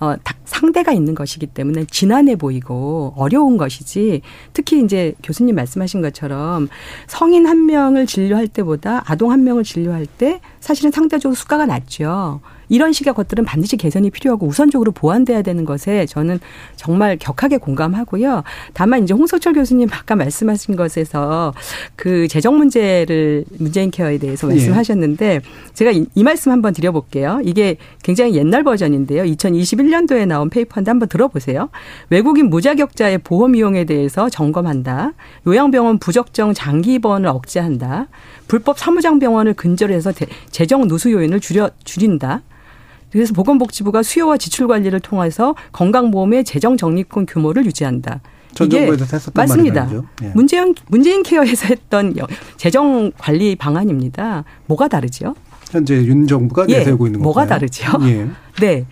어, 상대가 있는 것이기 때문에 지난해 보이고 어려운 것이지 특히 이제 교수님 말씀하신 것처럼 성인 한 명을 진료할 때보다 아동 한 명을 진료할 때 사실은 상대적으로 수가가 낮죠. 이런 식의 것들은 반드시 개선이 필요하고 우선적으로 보완돼야 되는 것에 저는 정말 격하게 공감하고요. 다만 이제 홍석철 교수님 아까 말씀하신 것에서 그 재정 문제를 문재인 케어에 대해서 예. 말씀하셨는데 예. 제가 이, 이 말씀 한번 드려볼게요. 이게 굉장히 옛날 버전인데요. 2021년도에 나온 페이퍼인데 한번 들어보세요. 외국인 무자격자의 보험 이용에 대해서 점검한다. 요양병원 부적정 장기 입원을 억제한다. 불법 사무장 병원을 근절해서 재정 누수 요인을 줄여 줄인다. 그래서 보건복지부가 수요와 지출 관리를 통해서 건강보험의 재정 적립금 규모를 유지한다. 이게 맞습니다. 예. 문재인 문재인 케어에서 했던 재정 관리 방안입니다. 뭐가 다르죠? 현재 윤 정부가 예, 내세우고 있는 뭐가 다르죠? 예. 네.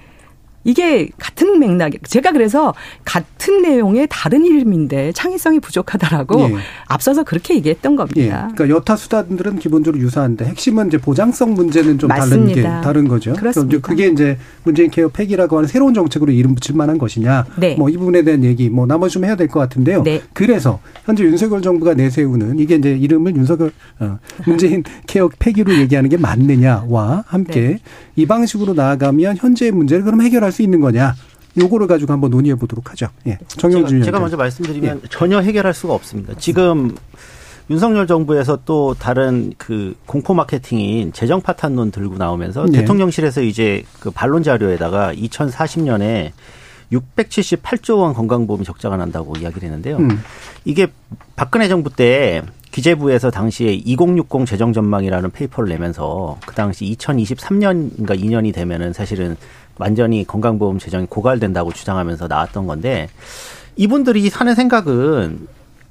이게 같은 맥락, 제가 그래서 같은 내용의 다른 이름인데 창의성이 부족하다라고 예. 앞서서 그렇게 얘기했던 겁니다. 예. 그러니까 여타 수단들은 기본적으로 유사한데 핵심은 이제 보장성 문제는 좀 맞습니다. 다른 게 다른 거죠. 그렇습니다. 그게 이제 문재인 케어 폐기라고 하는 새로운 정책으로 이름 붙일 만한 것이냐. 네. 뭐 이 부분에 대한 얘기 뭐 나머지 좀 해야 될 것 같은데요. 네. 그래서 현재 윤석열 정부가 내세우는 이게 이제 이름을 윤석열 어, 문재인 케어 폐기로 얘기하는 게 맞느냐와 함께 네. 이 방식으로 나아가면 현재의 문제를 그럼 해결할 수 있는 거냐? 요거를 가지고 한번 논의해 보도록 하죠. 예. 정영준 제가, 제가 먼저 말씀드리면 예. 전혀 해결할 수가 없습니다. 지금 윤석열 정부에서 또 다른 그 공포 마케팅인 재정 파탄론 들고 나오면서 네. 대통령실에서 이제 그 반론 자료에다가 2040년에 678조 원 건강보험이 적자가 난다고 이야기를 했는데요. 음. 이게 박근혜 정부 때 기재부에서 당시에 2060 재정 전망이라는 페이퍼를 내면서 그 당시 2023년인가 2년이 되면은 사실은 완전히 건강보험 재정이 고갈된다고 주장하면서 나왔던 건데 이분들이 사는 생각은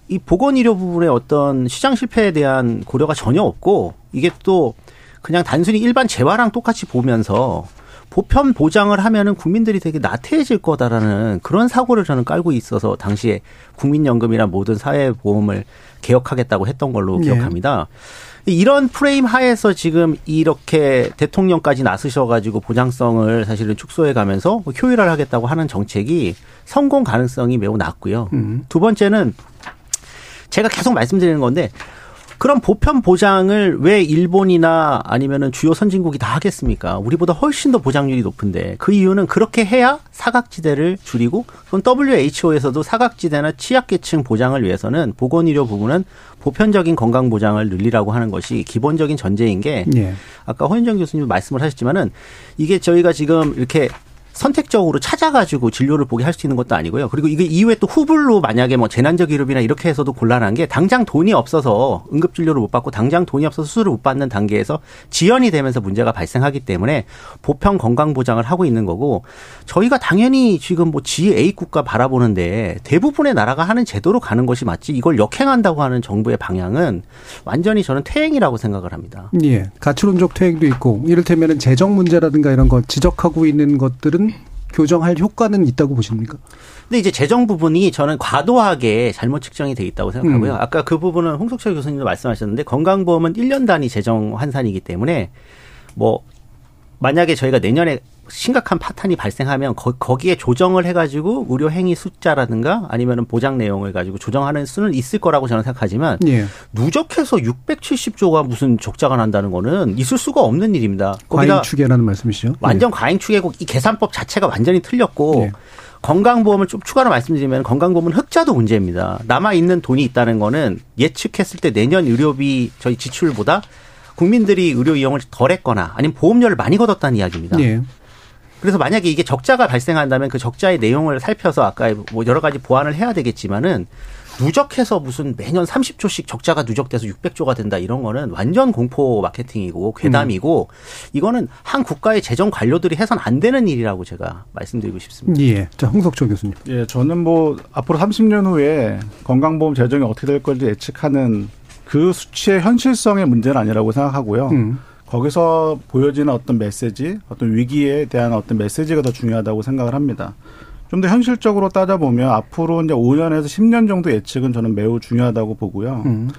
이 보건의료 부분의 어떤 시장 실패에 대한 고려가 전혀 없고 이게 또 그냥 단순히 일반 재화랑 똑같이 보면서 보편 보장을 하면은 국민들이 되게 나태해질 거다라는 그런 사고를 저는 깔고 있어서 당시에 국민연금이나 모든 사회보험을 개혁하겠다고 했던 걸로 네. 기억합니다. 이런 프레임 하에서 지금 이렇게 대통령까지 나서셔가지고 보장성을 사실은 축소해 가면서 효율화하겠다고 하는 정책이 성공 가능성이 매우 낮고요. 음. 두 번째는 제가 계속 말씀드리는 건데 그럼 보편 보장을 왜 일본이나 아니면은 주요 선진국이 다 하겠습니까? 우리보다 훨씬 더 보장률이 높은데 그 이유는 그렇게 해야 사각지대를 줄이고 그럼 WHO에서도 사각지대나 취약계층 보장을 위해서는 보건의료 부분은 보편적인 건강 보장을 늘리라고 하는 것이 기본적인 전제인 게 예. 아까 허윤정 교수님 말씀을 하셨지만은 이게 저희가 지금 이렇게 선택적으로 찾아가지고 진료를 보게 할 수 있는 것도 아니고요. 그리고 이게 이후에 또 후불로 만약에 뭐 재난적 기업이나 이렇게 해서도 곤란한 게 당장 돈이 없어서 응급 진료를 못 받고 당장 돈이 없어서 수술을 못 받는 단계에서 지연이 되면서 문제가 발생하기 때문에 보편 건강 보장을 하고 있는 거고 저희가 당연히 지금 뭐 GA 국가 바라보는데 대부분의 나라가 하는 제도로 가는 것이 맞지 이걸 역행한다고 하는 정부의 방향은 완전히 저는 퇴행이라고 생각을 합니다. 예. 가치론적 퇴행도 있고 이를테면은 재정 문제라든가 이런 거 지적하고 있는 것들은 교정할 효과는 있다고 보십니까? 근데 이제 재정 부분이 저는 과도하게 잘못 측정이 돼 있다고 생각하고요. 음. 아까 그 부분은 홍석철 교수님도 말씀하셨는데 건강보험은 1년 단위 재정 환산이기 때문에 뭐 만약에 저희가 내년에 심각한 파탄이 발생하면 거, 기에 조정을 해가지고 의료 행위 숫자라든가 아니면은 보장 내용을 가지고 조정하는 수는 있을 거라고 저는 생각하지만 예. 누적해서 670조가 무슨 적자가 난다는 거는 있을 수가 없는 일입니다. 과잉 추계라는 말씀이시죠? 완전 예. 과잉 추계고 이 계산법 자체가 완전히 틀렸고 예. 건강보험을 좀 추가로 말씀드리면 건강보험은 흑자도 문제입니다. 남아 있는 돈이 있다는 거는 예측했을 때 내년 의료비 저희 지출보다 국민들이 의료 이용을 덜 했거나 아니면 보험료를 많이 걷었다는 이야기입니다. 예. 그래서 만약에 이게 적자가 발생한다면 그 적자의 내용을 살펴서 아까 뭐 여러 가지 보완을 해야 되겠지만은 누적해서 무슨 매년 30조씩 적자가 누적돼서 600조가 된다 이런 거는 완전 공포 마케팅이고 괴담이고 음. 이거는 한 국가의 재정 관료들이 해선 안 되는 일이라고 제가 말씀드리고 싶습니다. 예. 자, 홍석초 교수님. 예, 저는 뭐 앞으로 30년 후에 건강보험 재정이 어떻게 될 건지 예측하는 그 수치의 현실성의 문제는 아니라고 생각하고요. 음. 거기서 보여지는 어떤 메시지, 어떤 위기에 대한 어떤 메시지가 더 중요하다고 생각을 합니다. 좀 더 현실적으로 따져보면 앞으로 이제 5년에서 10년 정도 예측은 저는 매우 중요하다고 보고요. 음.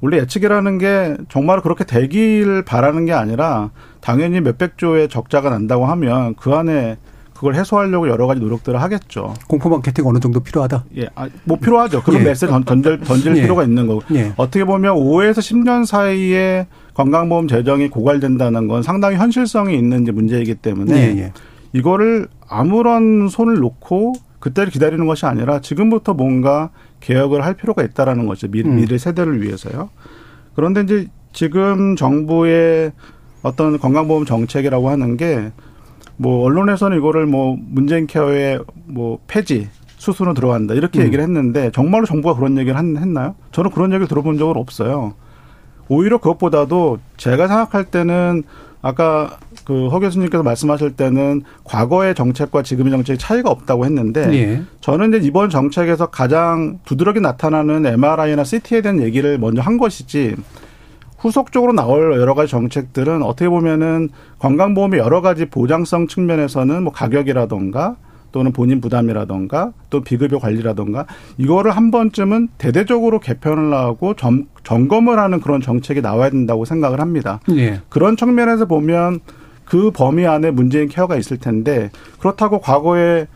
원래 예측이라는 게 정말 그렇게 되기를 바라는 게 아니라 당연히 몇백 조의 적자가 난다고 하면 그 안에 그걸 해소하려고 여러 가지 노력들을 하겠죠. 공포 마케팅 어느 정도 필요하다? 예, 아, 뭐 필요하죠. 그런 예. 메시지 던질, 던질 예. 필요가 있는 거고. 예. 어떻게 보면 5에서 10년 사이에 건강보험 재정이 고갈된다는 건 상당히 현실성이 있는 문제이기 때문에 예, 예. 이거를 아무런 손을 놓고 그때를 기다리는 것이 아니라 지금부터 뭔가 개혁을 할 필요가 있다라는 거죠. 미래, 음. 미래 세대를 위해서요. 그런데 이제 지금 정부의 어떤 건강보험 정책이라고 하는 게 뭐 언론에서는 이거를 뭐 문재인 케어의 뭐 폐지 수순으로 들어간다 이렇게 음. 얘기를 했는데 정말로 정부가 그런 얘기를 했나요? 저는 그런 얘기를 들어본 적은 없어요. 오히려 그것보다도 제가 생각할 때는 아까 그 허 교수님께서 말씀하실 때는 과거의 정책과 지금의 정책이 차이가 없다고 했는데 예. 저는 이제 이번 정책에서 가장 두드러기 나타나는 MRI나 CT에 대한 얘기를 먼저 한 것이지 후속적으로 나올 여러 가지 정책들은 어떻게 보면은 건강보험의 여러 가지 보장성 측면에서는 뭐 가격이라던가 또는 본인 부담이라던가 또 비급여 관리라던가 이거를 한 번쯤은 대대적으로 개편을 하고 점, 점검을 하는 그런 정책이 나와야 된다고 생각을 합니다. 예. 그런 측면에서 보면 그 범위 안에 문재인 케어가 있을 텐데 그렇다고 과거에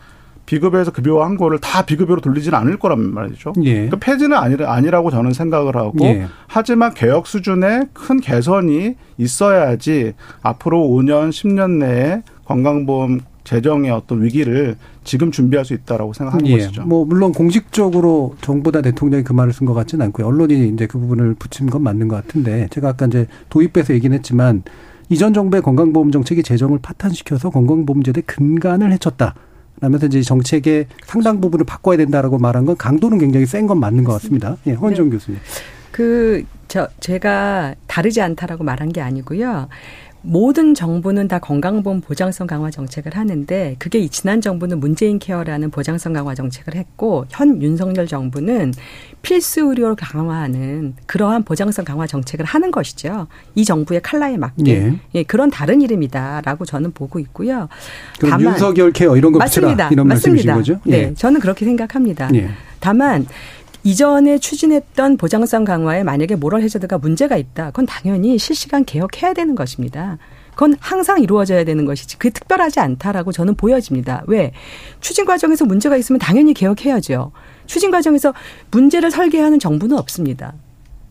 비급여에서 급여한 거를 다 비급여로 돌리지는 않을 거란 말이죠. 예. 그러니까 폐지는 아니, 아니라고 저는 생각을 하고 예. 하지만 개혁 수준의 큰 개선이 있어야지 앞으로 5년, 10년 내에 건강보험 재정의 어떤 위기를 지금 준비할 수 있다라고 생각하는 예. 것이죠. 뭐 물론 공식적으로 정부나 대통령이 그 말을 쓴 것 같지는 않고요. 언론이 이제 그 부분을 붙인 건 맞는 것 같은데 제가 아까 이제 도입해서 얘기는 했지만 이전 정부의 건강보험 정책이 재정을 파탄시켜서 건강보험제도의 근간을 해쳤다. 라면서 이제 정책의 상당 부분을 바꿔야 된다라고 말한 건 강도는 굉장히 센 건 맞는 것 같습니다. 예, 허은정 네. 교수님. 그, 저, 제가 다르지 않다라고 말한 게 아니고요. 모든 정부는 다 건강보험 보장성 강화 정책을 하는데 그게 지난 정부는 문재인 케어라는 보장성 강화 정책을 했고 현 윤석열 정부는 필수 의료를 강화하는 그러한 보장성 강화 정책을 하는 것이죠. 이 정부의 칼라에 맞게 예. 예 그런 다른 이름이다라고 저는 보고 있고요. 다만 윤석열 케어 이런 거 맞습니다. 이런 맞습니다. 거죠? 예. 네, 저는 그렇게 생각합니다. 예. 다만 이전에 추진했던 보장성 강화에 만약에 모럴 해저드가 문제가 있다. 그건 당연히 실시간 개혁해야 되는 것입니다. 그건 항상 이루어져야 되는 것이지 그게 특별하지 않다라고 저는 보여집니다. 왜? 추진 과정에서 문제가 있으면 당연히 개혁해야죠. 추진 과정에서 문제를 설계하는 정부는 없습니다.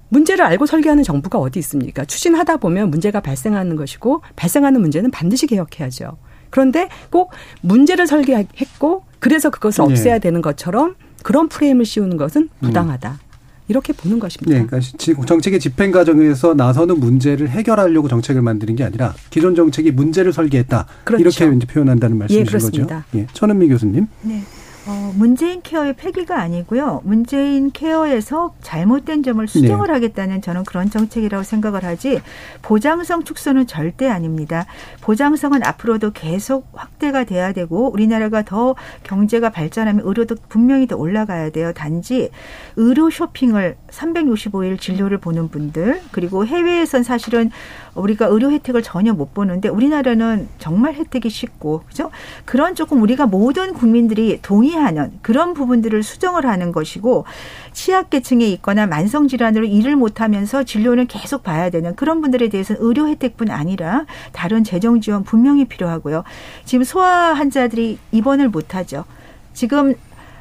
문제를 알고 설계하는 정부가 어디 있습니까? 추진하다 보면 문제가 발생하는 것이고 발생하는 문제는 반드시 개혁해야죠. 그런데 꼭 문제를 설계했고 그래서 그것을 네. 없애야 되는 것처럼 그런 프레임을 씌우는 것은 부당하다. 음. 이렇게 보는 것입니다. 네, 그러니까 정책의 집행 과정에서 나서는 문제를 해결하려고 정책을 만드는 게 아니라 기존 정책이 문제를 설계했다. 그렇죠. 이렇게 이제 표현한다는 말씀이신 예, 거죠. 예, 천은미 교수님. 네. 어, 문재인 케어의 폐기가 아니고요. 문재인 케어에서 잘못된 점을 수정을 네. 하겠다는 저는 그런 정책이라고 생각을 하지 보장성 축소는 절대 아닙니다. 보장성은 앞으로도 계속 확대가 돼야 되고 우리나라가 더 경제가 발전하면 의료도 분명히 더 올라가야 돼요. 단지 의료 쇼핑을 365일 진료를 보는 분들 그리고 해외에선 사실은 우리가 의료 혜택을 전혀 못 보는데 우리나라는 정말 혜택이 쉽고 그죠? 그런 조금 우리가 모든 국민들이 동의하는 그런 부분들을 수정을 하는 것이고 취약계층에 있거나 만성 질환으로 일을 못 하면서 진료는 계속 봐야 되는 그런 분들에 대해서는 의료 혜택뿐 아니라 다른 재정 지원 분명히 필요하고요. 지금 소아 환자들이 입원을 못 하죠. 지금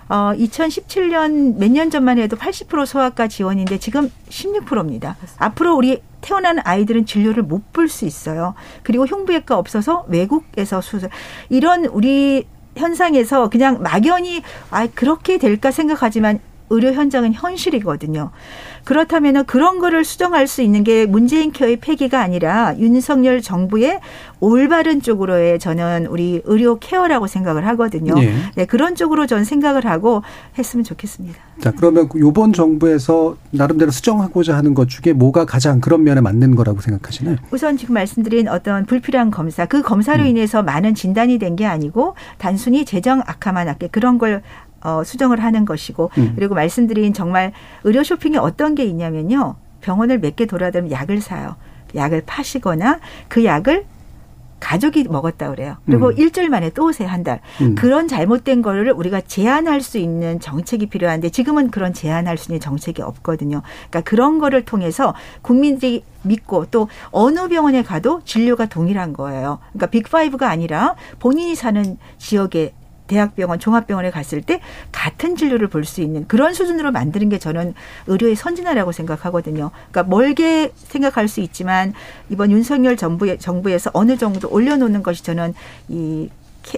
어 2017년 몇 년 전만 해도 80% 소아과 지원인데 지금 16%입니다. 앞으로 우리 태어나는 아이들은 진료를 못 볼 수 있어요. 그리고 흉부외과 없어서 외국에서 수술 이런 우리 현상에서 그냥 막연히 아 그렇게 될까 생각하지만 의료 현장은 현실이거든요. 그렇다면 그런 거를 수정할 수 있는 게 문재인 케어의 폐기가 아니라 윤석열 정부의 올바른 쪽으로의 저는 우리 의료 케어라고 생각을 하거든요. 네. 네 그런 쪽으로 전 생각을 하고 했으면 좋겠습니다. 자, 그러면 이번 정부에서 나름대로 수정하고자 하는 것 중에 뭐가 가장 그런 면에 맞는 거라고 생각하시나요? 우선 지금 말씀드린 어떤 불필요한 검사, 그 검사로 음. 인해서 많은 진단이 된 게 아니고 단순히 재정 악화만 할게 그런 걸 어, 수정을 하는 것이고 음. 그리고 말씀드린 정말 의료 쇼핑이 어떤 게 있냐면요. 병원을 몇 개 돌아다니면 약을 사요. 약을 파시거나 그 약을 가족이 먹었다 그래요. 그리고 음. 일주일 만에 또 오세요, 한 달. 음. 그런 잘못된 거를 우리가 제한할 수 있는 정책이 필요한데 지금은 그런 제한할 수 있는 정책이 없거든요. 그러니까 그런 거를 통해서 국민들이 믿고 또 어느 병원에 가도 진료가 동일한 거예요. 그러니까 빅파이브가 아니라 본인이 사는 지역에 대학병원, 종합병원에 갔을 때 같은 진료를 볼 수 있는 그런 수준으로 만드는 게 저는 의료의 선진화라고 생각하거든요. 그러니까 멀게 생각할 수 있지만 이번 윤석열 정부의 정부에서 어느 정도 올려놓는 것이 저는 이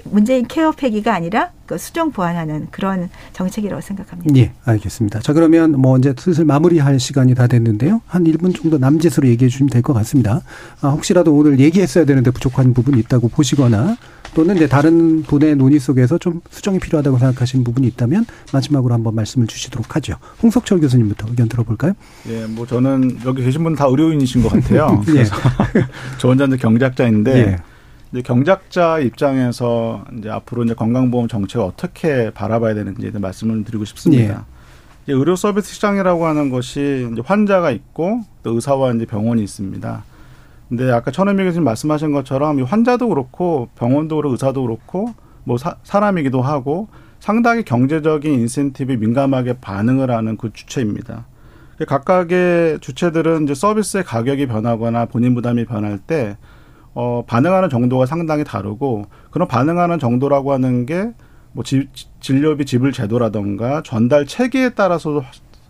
문재인 케어 폐기가 아니라 그 수정 보완하는 그런 정책이라고 생각합니다. 예, 알겠습니다. 자, 그러면 뭐 이제 슬슬 마무리할 시간이 다 됐는데요. 한 1분 정도 남짓으로 얘기해 주시면 될 것 같습니다. 아, 혹시라도 오늘 얘기했어야 되는데 부족한 부분이 있다고 보시거나 또는 이제 다른 분의 논의 속에서 좀 수정이 필요하다고 생각하시는 부분이 있다면 마지막으로 한번 말씀을 주시도록 하죠. 홍석철 교수님부터 의견 들어볼까요? 예, 뭐 저는 여기 계신 분 다 의료인이신 것 같아요. 예. 그래서 저 혼자는 경작자인데 예. 이제 경작자 입장에서 이제 앞으로 이제 건강보험 정책을 어떻게 바라봐야 되는지 말씀을 드리고 싶습니다. 예. 의료 서비스 시장이라고 하는 것이 이제 환자가 있고 또 의사와 이제 병원이 있습니다. 근데 아까 천은미 교수님 말씀하신 것처럼 환자도 그렇고 병원도 그렇고 의사도 그렇고 뭐 사, 사람이기도 하고 상당히 경제적인 인센티브에 민감하게 반응을 하는 그 주체입니다. 각각의 주체들은 이제 서비스의 가격이 변하거나 본인 부담이 변할 때 어, 반응하는 정도가 상당히 다르고 그런 반응하는 정도라고 하는 게 뭐 진료비 지불 제도라던가 전달 체계에 따라서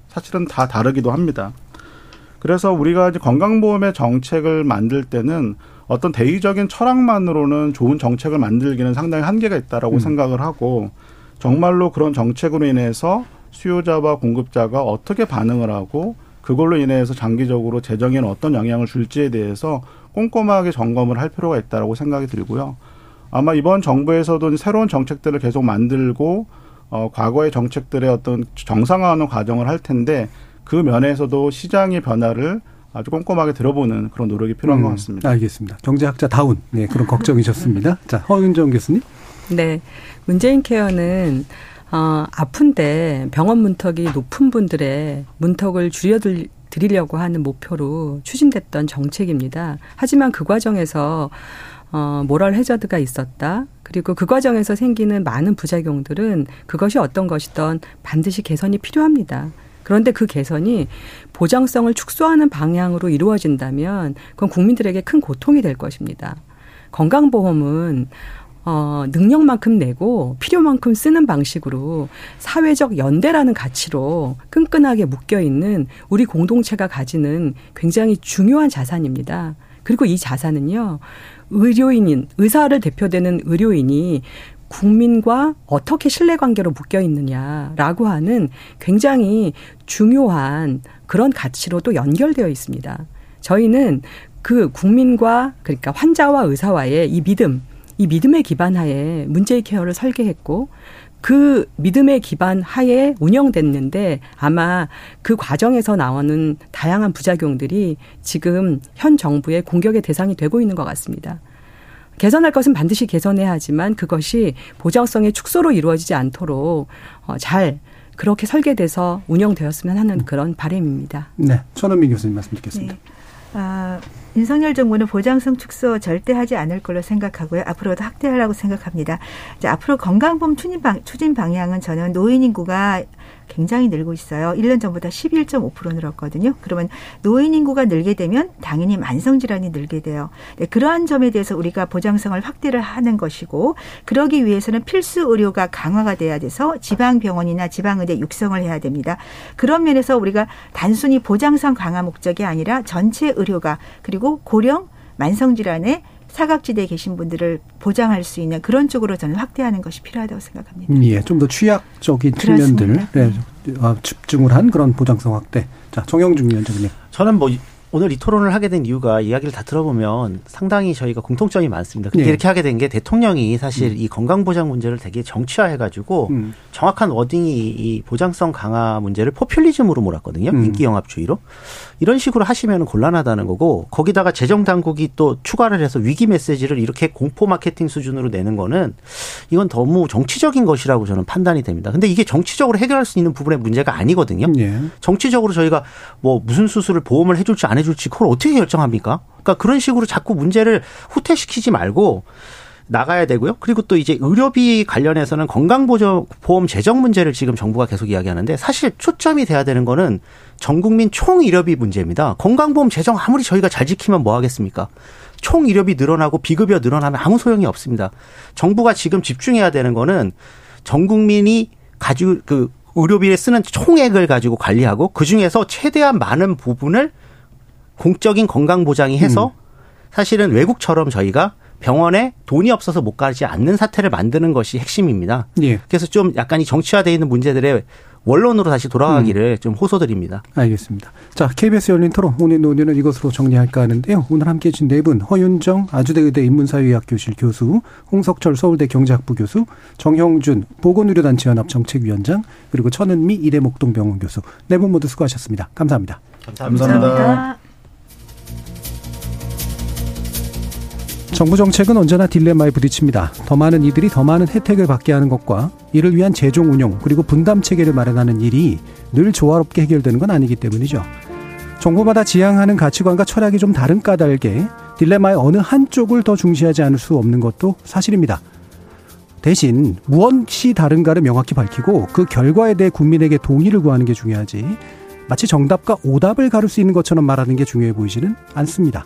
사실은 다 다르기도 합니다. 그래서 우리가 이제 건강보험의 정책을 만들 때는 어떤 대의적인 철학만으로는 좋은 정책을 만들기는 상당히 한계가 있다라고 음. 생각을 하고 정말로 그런 정책으로 인해서 수요자와 공급자가 어떻게 반응을 하고 그걸로 인해서 장기적으로 재정에는 어떤 영향을 줄지에 대해서 꼼꼼하게 점검을 할 필요가 있다라고 생각이 들고요. 아마 이번 정부에서도 새로운 정책들을 계속 만들고 어 과거의 정책들의 어떤 정상화하는 과정을 할 텐데 그 면에서도 시장의 변화를 아주 꼼꼼하게 들어보는 그런 노력이 필요한 음, 것 같습니다. 알겠습니다. 경제학자 다운 네 그런 걱정이셨습니다. 자 허윤정 교수님. 네, 문재인 케어는 어, 아픈데 병원 문턱이 높은 분들의 문턱을 줄여 드리려고 하는 목표로 추진됐던 정책입니다. 하지만 그 과정에서 어, 모럴 해저드가 있었다. 그리고 그 과정에서 생기는 많은 부작용들은 그것이 어떤 것이든 반드시 개선이 필요합니다. 그런데 그 개선이 보장성을 축소하는 방향으로 이루어진다면 그건 국민들에게 큰 고통이 될 것입니다. 건강보험은 어, 능력만큼 내고 필요만큼 쓰는 방식으로 사회적 연대라는 가치로 끈끈하게 묶여 있는 우리 공동체가 가지는 굉장히 중요한 자산입니다. 그리고 이 자산은요, 의료인인, 의사를 대표되는 의료인이 국민과 어떻게 신뢰관계로 묶여 있느냐라고 하는 굉장히 중요한 그런 가치로 또 연결되어 있습니다. 저희는 그 국민과 그러니까 환자와 의사와의 이 믿음, 이 믿음의 기반 하에 문제의 케어를 설계했고 그 믿음의 기반 하에 운영됐는데 아마 그 과정에서 나오는 다양한 부작용들이 지금 현 정부의 공격의 대상이 되고 있는 것 같습니다. 개선할 것은 반드시 개선해야 하지만 그것이 보장성의 축소로 이루어지지 않도록 어, 잘 그렇게 설계돼서 운영되었으면 하는 그런 바램입니다. 네, 천원미 교수님 말씀 듣겠습니다. 네. 아, 윤석열 정부는 보장성 축소 절대 하지 않을 걸로 생각하고요. 앞으로도 확대하려고 생각합니다. 이제 앞으로 건강보험 추진, 방, 추진 방향은 저는 노인 인구가 굉장히 늘고 있어요. 1년 전보다 11.5% 늘었거든요. 그러면 노인 인구가 늘게 되면 당연히 만성 질환이 늘게 돼요. 네, 그러한 점에 대해서 우리가 보장성을 확대를 하는 것이고 그러기 위해서는 필수 의료가 강화가 돼야 돼서 지방 병원이나 지방 의대 육성을 해야 됩니다. 그런 면에서 우리가 단순히 보장성 강화 목적이 아니라 전체 의료가 그리고 고령 만성 질환에 사각지대에 계신 분들을 보장할 수 있는 그런 쪽으로 저는 확대하는 것이 필요하다고 생각합니다. 예, 좀 더 취약적인 측면들 네, 아, 집중을 한 그런 보장성 확대. 자, 정영중 위원장님. 저는 뭐 오늘 이 토론을 하게 된 이유가 이야기를 다 들어보면 상당히 저희가 공통점이 많습니다. 근데 네. 이렇게 하게 된 게 대통령이 사실 음. 이 건강보장 문제를 되게 정치화해가지고 음. 정확한 워딩이 이 보장성 강화 문제를 포퓰리즘으로 몰았거든요. 음. 인기영합주의로. 이런 식으로 하시면 곤란하다는 거고 거기다가 재정 당국이 또 추가를 해서 위기 메시지를 이렇게 공포 마케팅 수준으로 내는 거는 이건 너무 정치적인 것이라고 저는 판단이 됩니다. 근데 이게 정치적으로 해결할 수 있는 부분의 문제가 아니거든요. 네. 정치적으로 저희가 뭐 무슨 수술을 보험을 해줄지 안 해줄지 해 줄지 그걸 어떻게 결정합니까? 그러니까 그런 식으로 자꾸 문제를 후퇴시키지 말고 나가야 되고요. 그리고 또 이제 의료비 관련해서는 건강보험 재정 문제를 지금 정부가 계속 이야기하는데 사실 초점이 돼야 되는 거는 전 국민 총 의료비 문제입니다. 건강보험 재정 아무리 저희가 잘 지키면 뭐 하겠습니까? 총 의료비 늘어나고 비급여 늘어나면 아무 소용이 없습니다. 정부가 지금 집중해야 되는 거는 전 국민이 가지고 그 의료비에 쓰는 총액을 가지고 관리하고 그 중에서 최대한 많은 부분을 공적인 건강 보장이 해서 음. 사실은 외국처럼 저희가 병원에 돈이 없어서 못 가지 않는 사태를 만드는 것이 핵심입니다. 예. 그래서 좀 약간 이 정치화되어 있는 문제들의 원론으로 다시 돌아가기를 음. 좀 호소드립니다. 알겠습니다. 자, KBS 열린 토론 오늘 논의는 이것으로 정리할까 하는데요. 오늘 함께해 주신 네 분, 허윤정 아주대의대 인문사회학 교실 교수, 홍석철 서울대 경제학부 교수, 정형준 보건의료단체 연합 정책위원장, 그리고 천은미 이대목동병원 교수 네 분 모두 수고하셨습니다. 감사합니다. 감사합니다. 감사합니다. 정부 정책은 언제나 딜레마에 부딪힙니다. 더 많은 이들이 더 많은 혜택을 받게 하는 것과 이를 위한 재정 운용 그리고 분담 체계를 마련하는 일이 늘 조화롭게 해결되는 건 아니기 때문이죠. 정부마다 지향하는 가치관과 철학이 좀 다른 까닭에 딜레마의 어느 한쪽을 더 중시하지 않을 수 없는 것도 사실입니다. 대신 무엇이 다른가를 명확히 밝히고 그 결과에 대해 국민에게 동의를 구하는 게 중요하지 마치 정답과 오답을 가를 수 있는 것처럼 말하는 게 중요해 보이지는 않습니다.